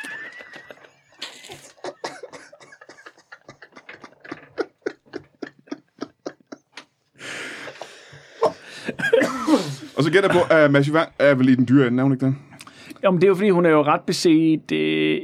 Og så gætter jeg på, at Mads Vang er vel i den dyre ende, er hun ikke det? Jamen, det er jo fordi, hun er jo ret beset. Det,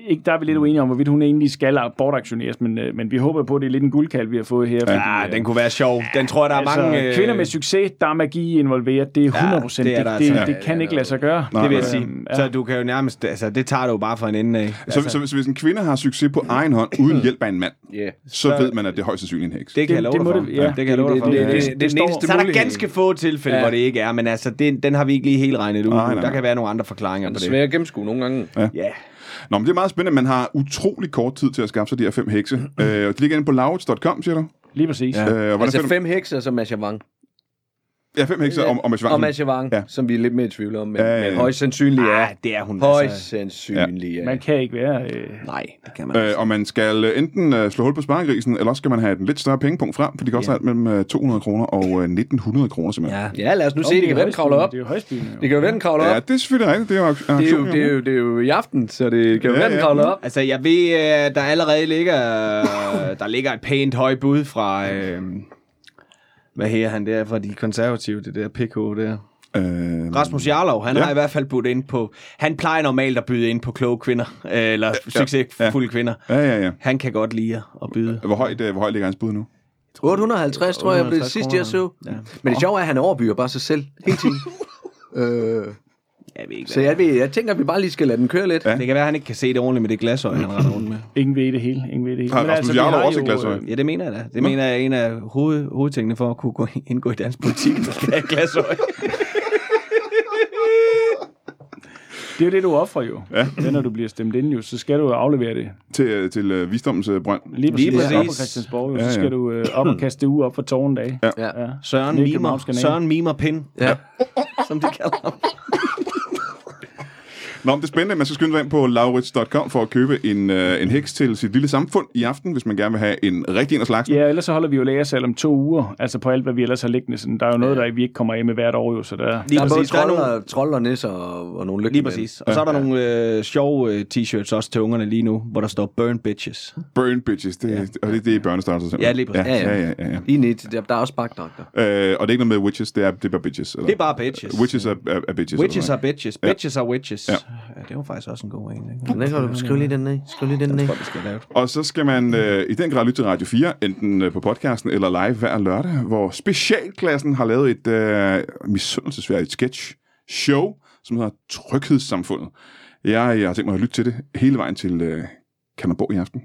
ikke, der er vi lidt uenige om, hvorvidt hun egentlig skal bortaktioneres, men, øh, men vi håber på, at det er lidt en guldkalv, vi har fået her. Ja, den kunne være sjov. Den tror jeg, der er altså, mange... øh, kvinder med succes, der er magi involveret. Det er 100 procent. det er det, der det, altså. det, det kan ikke lade sig gøre. Nej, Det vil jeg nej. sige. Ja. Så du kan jo nærmest... Altså, det tager du jo bare fra en ende af. Så, så, hvis, hvis en kvinde har succes på egen hånd, uden hjælp af en mand, Yeah. så ved man, at det er højst sandsynligt en heks. Det kan jeg Det- love det dig må for. det- ja. det kan jeg love dig for. Det- det- det- Ja. det- det er Så er der ganske få tilfælde, Ja. hvor det ikke er, men altså, det, den har vi ikke lige helt regnet ud. Der kan være nogle andre forklaringer på Det det. At gennemskue nogle gange. Ja. Nå, men det er meget spændende. Man har utrolig kort tid til at skaffe sig de her fem hekse. øh, og de ligger inde på lauts.com, siger du? Lige præcis. Ja. Ja. Øh, Altså fem hekser som Masha Wang. Ja, fem hekse om, om Mashi Og Wang. Masha Wang, Ja. ja. som vi er lidt mere i tvivl om. Men, Ja, ja, ja, ja, ja. men højst sandsynligt er. Ja, det er hun. Højst Altså, sandsynligt er. Man kan ikke være... Øh, nej, det kan man Øh, og man skal øh, enten øh, slå hul på sparegrisen, eller også skal man have en lidt større pengepunkt frem, for de koster Ja. alt mellem øh, 200 kroner og øh, 1900 kroner simpelthen. Ja. Ja, lad os nu se, det kan være, den kravler op. Det er jo højsbyen. Det kan jo være, den kravler Ja, op. det er selvfølgelig rigtigt. Det er jo ak- Det er jo, aktion, det, er jo, det er jo i aften, så det kan jo Ja, være, den ja. kravler op. Altså, jeg ved, at der allerede ligger, der ligger et pænt højt bud fra, øh, hvad her han der fra de konservative, det der PK der. Øh, Rasmus Jarlov, han Ja. ja. har i hvert fald budt ind på, han plejer normalt at byde ind på kloge kvinder, øh, eller succesfulde kvinder. Ja, ja, ja. Han kan godt lide at byde. Hvor højt, øh, hvor højt ligger hans bud nu? 850, tror jeg, blev det 850 sidste, jeg så. Ja. Men det sjove er, at han overbygger bare sig selv hele tiden. øh, Jeg ved ikke, så jeg, ved, jeg tænker, at vi bare lige skal lade den køre lidt. Ja. Det kan være, at han ikke kan se det ordentligt med det glasøje, han render rundt med. Ingen ved det hele. Ingen ved det hele. Har Rasmus vi Jarlov har også et jo, glasøje? Ja, det mener jeg da. Det mener jeg er en af hoved, hovedtingene for at kunne gå, indgå i dansk politik. Du skal have et glasøje. Det er jo det, du offrer jo. Ja. Ja. Når du bliver stemt ind, jo, så skal du aflevere det. Til, øh, til øh, visdommens øh, brønd. Lige præcis, Lige præcis. op på Christiansborg, jo, Ja, så ja. skal du øh, op og kaste det ud op for tårnen af. Ja. Ja. Søren Mimer. Søren Mimer Pind, Ja. som de kalder ham. Nå, men det er spændende. Man skal skynde sig ind på laurits.com for at købe en, øh, en heks til sit lille samfund i aften, hvis man gerne vil have en rigtig en af slagsen. Ja, ellers så holder vi jo lagersalg om to uger, altså på alt, hvad vi ellers har liggende. Sådan, der er jo noget, der vi ikke kommer af med hvert år, jo, så der... Lige Der er både præcis. Er trold nogle, trold og nisser og, og nogle lige lygtemænd. præcis. Og så er der nogle øh, sjove øh, t-shirts også til ungerne lige nu, hvor der står Burn Bitches. Burn bitches, det, ja. og det, det er børnestarter simpelthen. Ja, lige præcis. Ja, ja, ja. ja, ja. Lige net, der, der er også bakdragter. Øh, og det er ikke noget med witches, det er, det er bare bitches. Eller? Det er bare bitches. Witches er, er, er bitches. Witches are bitches. Ja. Bitches are witches. Ja. Ja, det var faktisk også en god en. Ikke? Den kan du skrive lige den ned. Skriv lige den ned. Og så skal man øh, i den grad lytte til Radio 4, enten øh, på podcasten eller live hver lørdag, hvor specialklassen har lavet et øh, misundelsesværdigt sketch show, som hedder Tryghedssamfundet. Jeg, jeg har tænkt mig at lytte til det hele vejen til øh, Kanderborg i aften.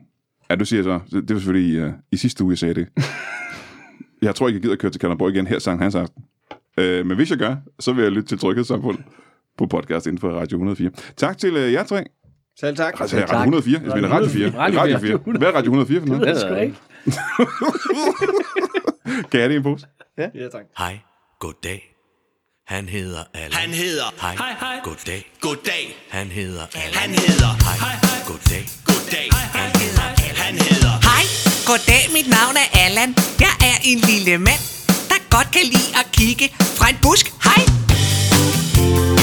Ja, du siger så, det det var selvfølgelig i, øh, i sidste uge, jeg sagde det. Jeg tror ikke, jeg gider at køre til Kanderborg igen her sang hans aften. Øh, men hvis jeg gør, så vil jeg lytte til Tryghedssamfundet på podcast inden for Radio 104. Tak til øh, jer tre. Selv tak. Altså, Radio 104. Jeg mener Radio 4. Radio Radio 4. 4. Hvad er Radio 104 for noget? Det er sgu da ikke. Kan jeg det i en pose? Ja, tak. Hej, goddag. Han hedder Allan. Han hedder Hej, Hej, hej. goddag. Goddag. Han hedder Allan. Han hedder Hej, goddag. Goddag. Han hedder Han hedder Hej, goddag, mit navn er Allan. Jeg er en lille mand, der godt kan lide at kigge fra en busk. Hej.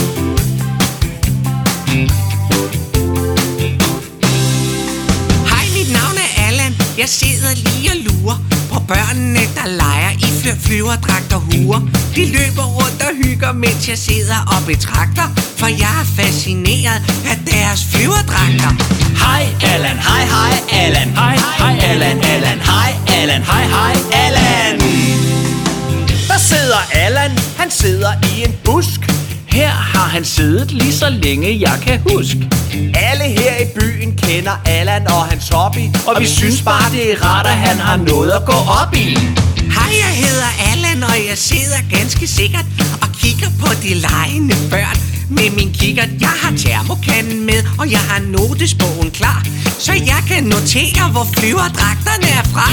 Hej, mit navn er Allan. Jeg sidder lige og lurer på børnene, der leger i fly flyverdragt og huer. De løber rundt og hygger, mens jeg sidder og betragter, for jeg er fascineret af deres flyverdragter. Hej Allan, hej hej Allan. Hej hej Allan, Allan. Hej Allan, hej hej Allan. Der sidder Allan, han sidder i en busk Her har han siddet lige så længe jeg kan huske. Alle her i byen kender Allan og hans hobby Og vi synes bare det er rart at han har noget at gå op i. Hej, jeg hedder Allan, og jeg sidder ganske sikkert og kigger på de legende børn. Med min kikkert. Jeg har termokanden med, og jeg har notesbogen klar, så jeg kan notere, hvor flyverdragterne er fra.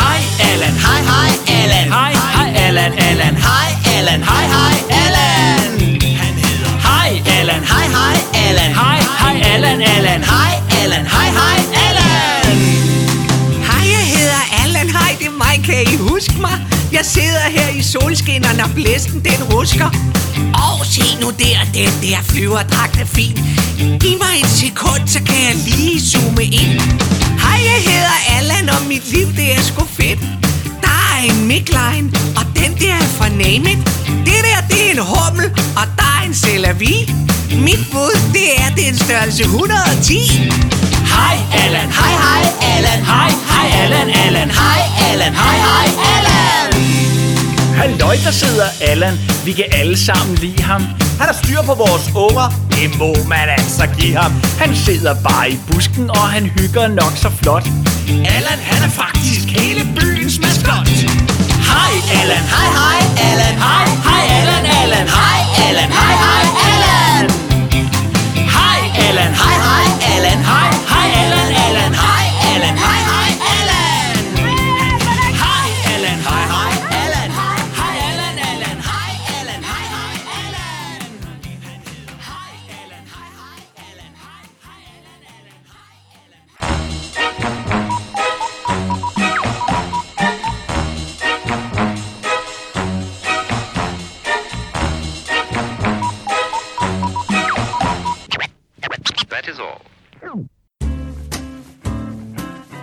Hej Allan, hej hej Allan. Hej hej Allan, Allan. Hej Allan, hej hej Allan hej hej Allan Hej hej Allan, Allan Hej Allan, hej hej Allan Hej, jeg hedder Allan. Hej, det er mig. Kan I huske mig? Jeg sidder her i solskinnerne, og blæsten den rusker. Og se nu der, den der flyverdragt er fin. Giv mig et sekund, så kan jeg lige zoome ind. Hej, jeg hedder Allan, og mit liv det er sgu fedt. Der er en midline, og den der er fra Name It. Det der, det er en hummel, og der er en Celavi. Mit bud, det er, det er en størrelse 110. Hej Allan, hej hej Allan Hej hej Allan, Allan Hej Allan, hej hej Allan Halløj, der sidder Allan. Vi kan alle sammen lide ham. Han har styr på vores unger. Det må man altså give ham. Han sidder bare i busken, og han hygger nok så flot. Allan, han er faktisk hele byens maskot Hej Allan, hej hej Allan Hej hej Allan, Allan Hej Allan, hej hej Allan